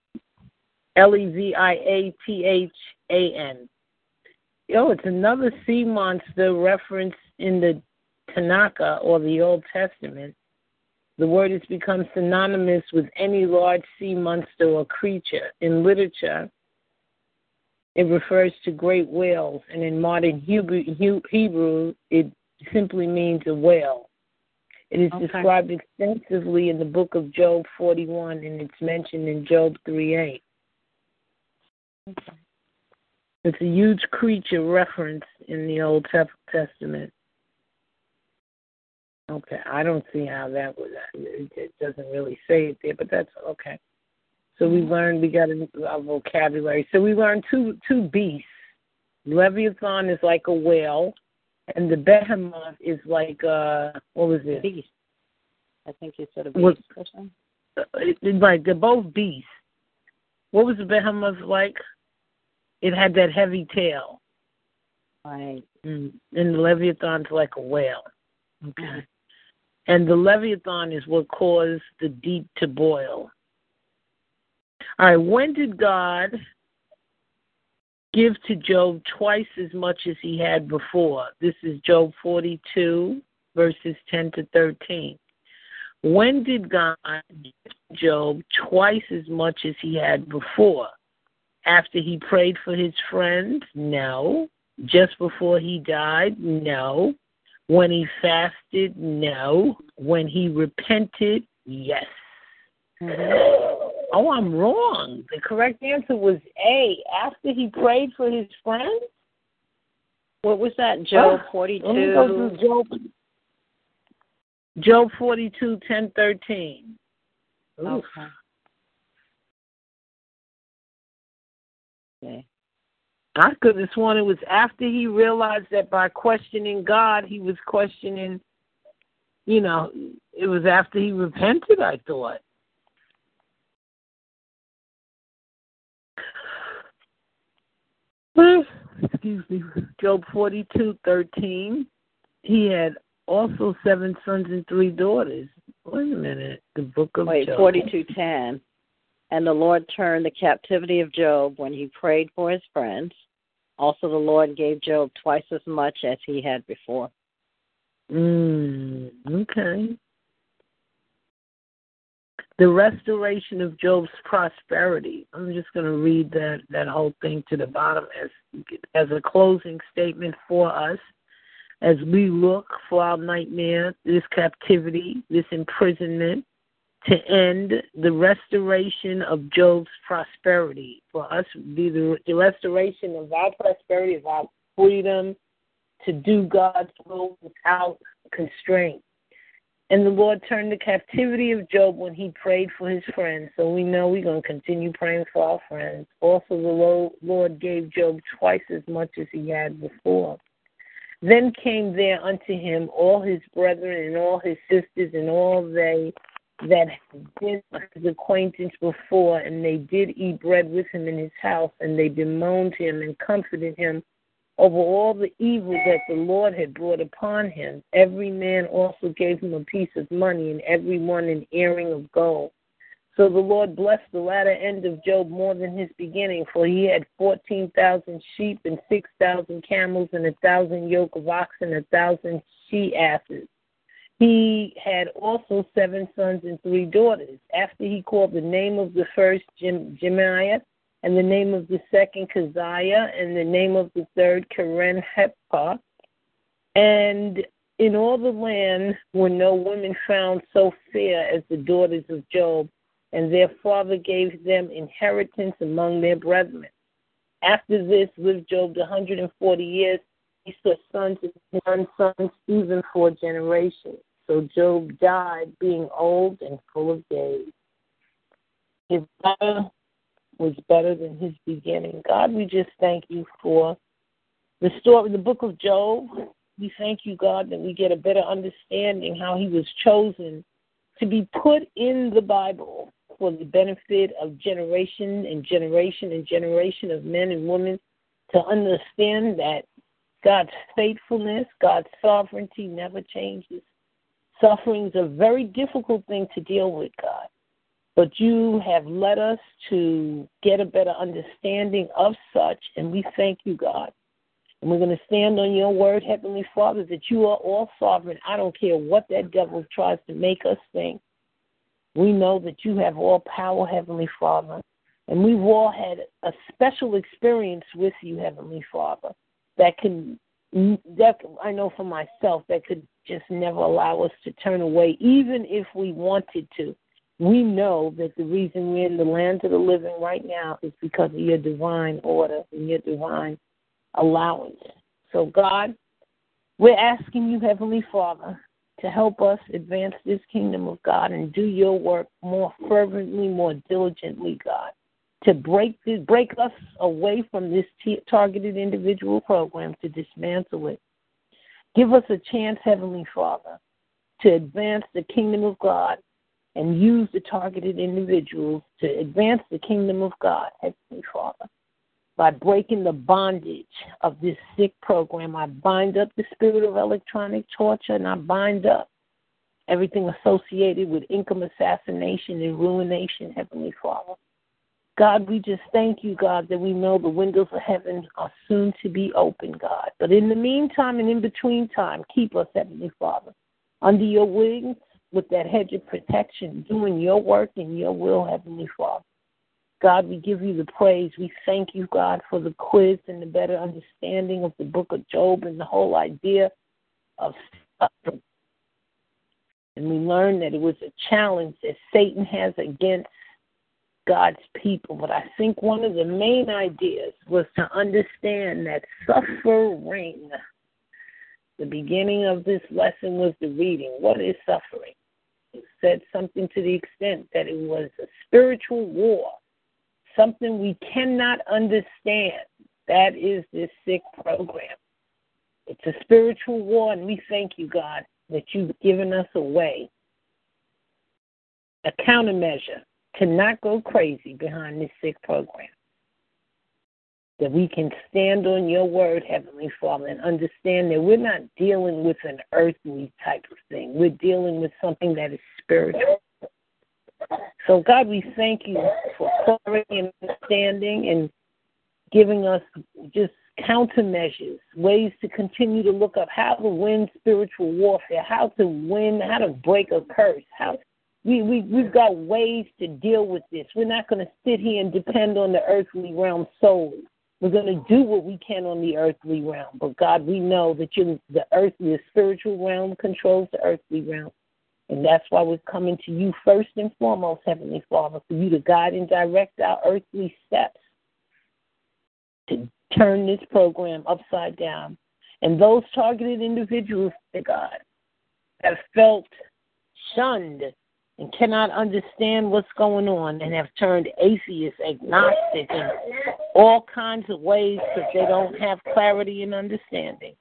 Speaker 2: L E V I A T H A N. Yo, it's another sea monster reference in the Tanakh or the Old Testament. The word has become synonymous with any large sea monster or creature. In literature, it refers to great whales, and in modern Hebrew, it simply means a whale. It is
Speaker 5: Okay.
Speaker 2: described extensively in the book of Job 41, and it's mentioned in Job 3:8. It's a huge creature reference in the Old Testament. Okay, I don't see how that would. It doesn't really say it there, but that's okay. So we learned we got a, a vocabulary. So we learned two two beasts. Leviathan is like a whale, and the behemoth is like uh what was it?
Speaker 5: Beast. I think you said a
Speaker 2: Was-
Speaker 5: beast or something.
Speaker 2: Uh, it, it- like they're both beasts. What was the behemoth like? It had that heavy tail.
Speaker 5: Right.
Speaker 2: Mm. And the Leviathan's like a whale. Okay. And the Leviathan is what caused the deep to boil. All right, when did God give to Job twice as much as he had before? This is Job 42, verses 10 to 13. When did God give Job twice as much as he had before? After he prayed for his friends? No. Just before he died? No. When he fasted? No. When he repented? Yes. Mm-hmm. Oh, I'm wrong. The correct answer was A. After he prayed for his friends?
Speaker 5: What was that? Job
Speaker 2: Oh,
Speaker 5: 42.
Speaker 2: Let me go to Job. Job 42, 10, 13. Oof.
Speaker 5: Okay. Okay.
Speaker 2: I could have sworn it was after he realized that by questioning God, he was questioning, you know, it was after he repented, I thought. Excuse me. Job 42, 13. He had also seven sons and three daughters. Wait a minute. The book of
Speaker 5: Wait,
Speaker 2: Job.
Speaker 5: forty-two ten. And the Lord turned the captivity of Job when he prayed for his friends. Also, the Lord gave Job twice as much as he had before.
Speaker 2: Mm, okay. The restoration of Job's prosperity. I'm just going to read that that whole thing to the bottom as as a closing statement for us as we look for our nightmare, this captivity, this imprisonment, to end the restoration of Job's prosperity. For us, be the, the restoration of our prosperity, of our freedom to do God's will without constraint. And the Lord turned the captivity of Job when he prayed for his friends. So we know we're going to continue praying for our friends. Also, the Lord gave Job twice as much as he had before. Then came there unto him all his brethren and all his sisters and all they that had been his acquaintance before, and they did eat bread with him in his house, and they bemoaned him and comforted him over all the evil that the Lord had brought upon him. Every man also gave him a piece of money, and every one an earring of gold. So the Lord blessed the latter end of Job more than his beginning, for he had fourteen thousand sheep and six thousand camels and a thousand yoke of oxen, and a thousand she asses. He had also seven sons and three daughters. After he called the name of the first Jemima, and the name of the second Keziah, and the name of the third Keren Hepah. And in all the land were no women found so fair as the daughters of Job, and their father gave them inheritance among their brethren. After this lived Job a hundred and forty years. He saw sons and sons even for generations. So Job died being old and full of days. His was better than his beginning. God, we just thank you for the story, the book of Job. We thank you, God, that we get a better understanding how he was chosen to be put in the Bible for the benefit of generation and generation and generation of men and women to understand that God's faithfulness, God's sovereignty never changes. Suffering is a very difficult thing to deal with, God. But you have led us to get a better understanding of such, and we thank you, God. And we're going to stand on your word, Heavenly Father, that you are all sovereign. I don't care what that devil tries to make us think. We know that you have all power, Heavenly Father. And we've all had a special experience with you, Heavenly Father, that can that I know for myself that could just never allow us to turn away, even if we wanted to. We know that the reason we're in the land of the living right now is because of your divine order and your divine allowance. So, God, we're asking you, Heavenly Father, to help us advance this kingdom of God and do your work more fervently, more diligently, God to break this, break us away from this t- targeted individual program to dismantle it. Give us a chance, Heavenly Father, to advance the kingdom of God and use the targeted individuals to advance the kingdom of God, Heavenly Father. By breaking the bondage of this sick program, I bind up the spirit of electronic torture and I bind up everything associated with income assassination and ruination, Heavenly Father. God, we just thank you, God, that we know the windows of heaven are soon to be open, God. But in the meantime and in between time, keep us, Heavenly Father, under your wings with that hedge of protection, doing your work in your will, Heavenly Father. God, we give you the praise. We thank you, God, for the quiz and the better understanding of the book of Job and the whole idea of suffering. And we learned that it was a challenge that Satan has against God's people. But I think one of the main ideas was to understand that suffering, The beginning of this lesson was the reading. What is suffering? Said something to the extent that it was a spiritual war, something we cannot understand. That is this sick program. It's a spiritual war, and we thank you, God, that you've given us a way, a countermeasure to not go crazy behind this sick program. That we can stand on your word, Heavenly Father, and understand that we're not dealing with an earthly type of thing. We're dealing with something that is spiritual. So, God, we thank you for clarity and understanding and giving us just countermeasures, ways to continue to look up how to win spiritual warfare, how to win, how to break a curse, how we, we we've got ways to deal with this. We're not going to sit here and depend on the earthly realm solely. We're going to do what we can on the earthly realm. But God, we know that you the earthly, the spiritual realm controls the earthly realm. And that's why we're coming to you first and foremost, Heavenly Father, for you to guide and direct our earthly steps to turn this program upside down. And those targeted individuals, God, have felt shunned and cannot understand what's going on and have turned atheist, agnostic, in all kinds of ways because they don't have clarity and understanding.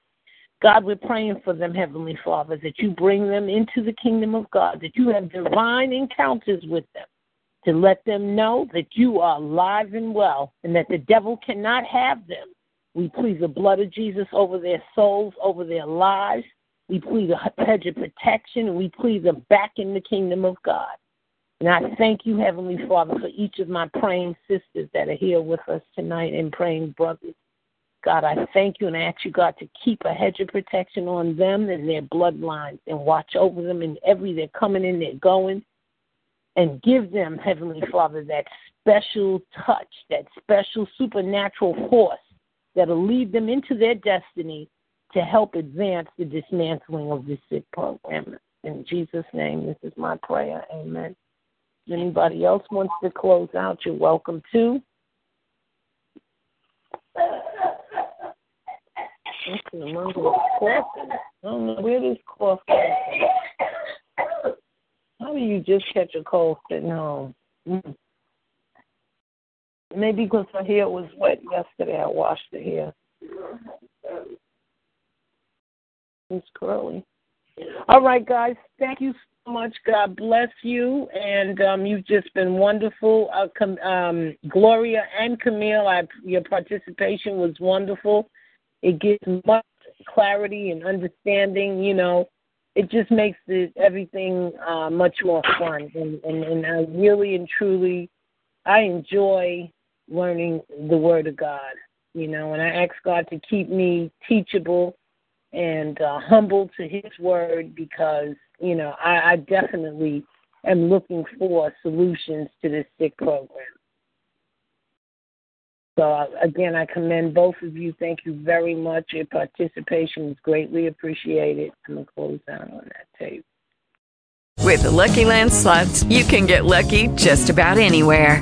Speaker 2: God, we're praying for them, Heavenly Father, that you bring them into the kingdom of God, that you have divine encounters with them, to let them know that you are alive and well and that the devil cannot have them. We plead the blood of Jesus over their souls, over their lives. We plead a hedge of protection and we plead them back in the kingdom of God. And I thank you, Heavenly Father, for each of my praying sisters that are here with us tonight and praying brothers. God, I thank you and I ask you, God, to keep a hedge of protection on them and their bloodlines and watch over them in every they're coming in, they're going and give them, Heavenly Father, that special touch, that special supernatural force that'll lead them into their destiny to help advance the dismantling of this sick program. In Jesus' name, this is my prayer. Amen. Anybody else wants to close out, you're welcome to. Okay, I don't know where this cough how do you just catch a cold sitting home? Maybe because my hair was wet yesterday, I washed the hair. It's curly. All right, guys. Thank you so much. God bless you, and um, you've just been wonderful. Uh, com- um, Gloria and Camille, I, your participation was wonderful. It gives much clarity and understanding. You know, it just makes it everything uh, much more fun, and, and and I really and truly, I enjoy learning the Word of God. You know, and I ask God to keep me teachable and uh, humble to His Word because you know I, I definitely am looking for solutions to this sick program. So uh, again, I commend both of you. Thank you very much. Your participation is greatly appreciated. I'm gonna close down on that tape.
Speaker 13: With the Lucky Land slots, you can get lucky just about anywhere.